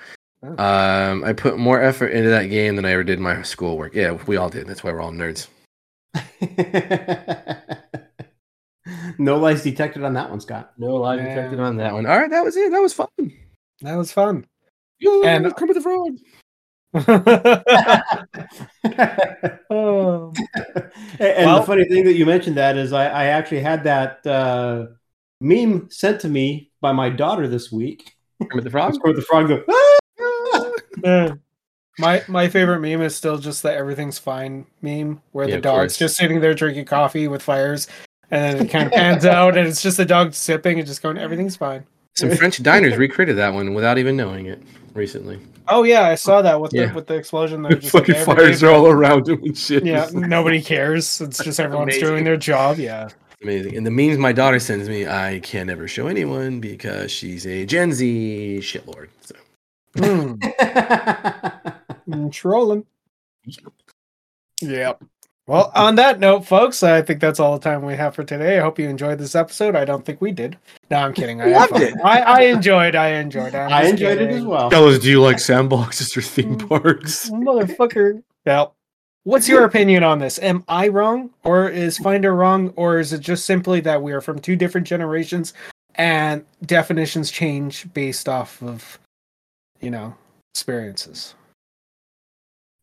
Oh. Um, I put more effort into that game than I ever did in my schoolwork. Yeah, we all did. That's why we're all nerds. <laughs> no lies detected on that one, Scott. No lies Man. detected on that one. All right, that was it. That was fun. That was fun. And And- Kermit the Frog. <laughs> oh, <laughs> and Well- the funny thing that you mentioned that is I, I actually had that uh, meme sent to me by my daughter this week. Kermit the Frog. Where the frog goes, <laughs> "Ah!" yeah. My my favorite meme is still just the everything's fine meme where Yeah, the dog's just sitting there drinking coffee with fires and then it kind of pans out and it's just the dog sipping and just going everything's fine. Some French diners recreated that one without even knowing it recently. Oh yeah, I saw that with Yeah. the with the explosion. <laughs> They're just like, everybody- all around him and shit. Yeah, nobody cares. It's just <laughs> everyone's Amazing. doing their job. Yeah. Amazing. And the memes my daughter sends me, I can never show anyone because she's a Gen Z shitlord. So. Mm, <laughs> trolling. Yep. Well, on that note, folks, I think that's all the time we have for today. I hope you enjoyed this episode. I don't think we did. No, I'm kidding. I had <laughs> Loved it. I, I enjoyed. I enjoyed. I'm I just enjoyed it as well. Fellas, do you like sandboxes or theme Mm. parks? motherfucker. Well, what's your opinion on this? Am I wrong, or is Finder wrong, or is it just simply that we are from two different generations and definitions change based off of, you know, experiences,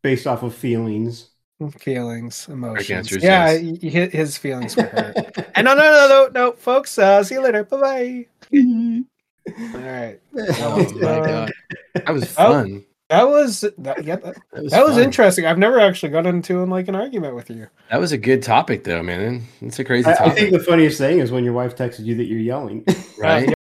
Based off of feelings. feelings, emotions? answer yeah, yes. y- y- his feelings were hurt. <laughs> and no, no, no, no, no, folks, uh, see you later. Bye bye. <laughs> All right, Oh my Uh, god, that was oh, fun. That was that, yeah, that, <laughs> That was, that was interesting. I've never actually got into like an argument with you. That was a good topic, though, man. It's a crazy I, I think the funniest thing is when your wife texted you that you're yelling. <laughs> right?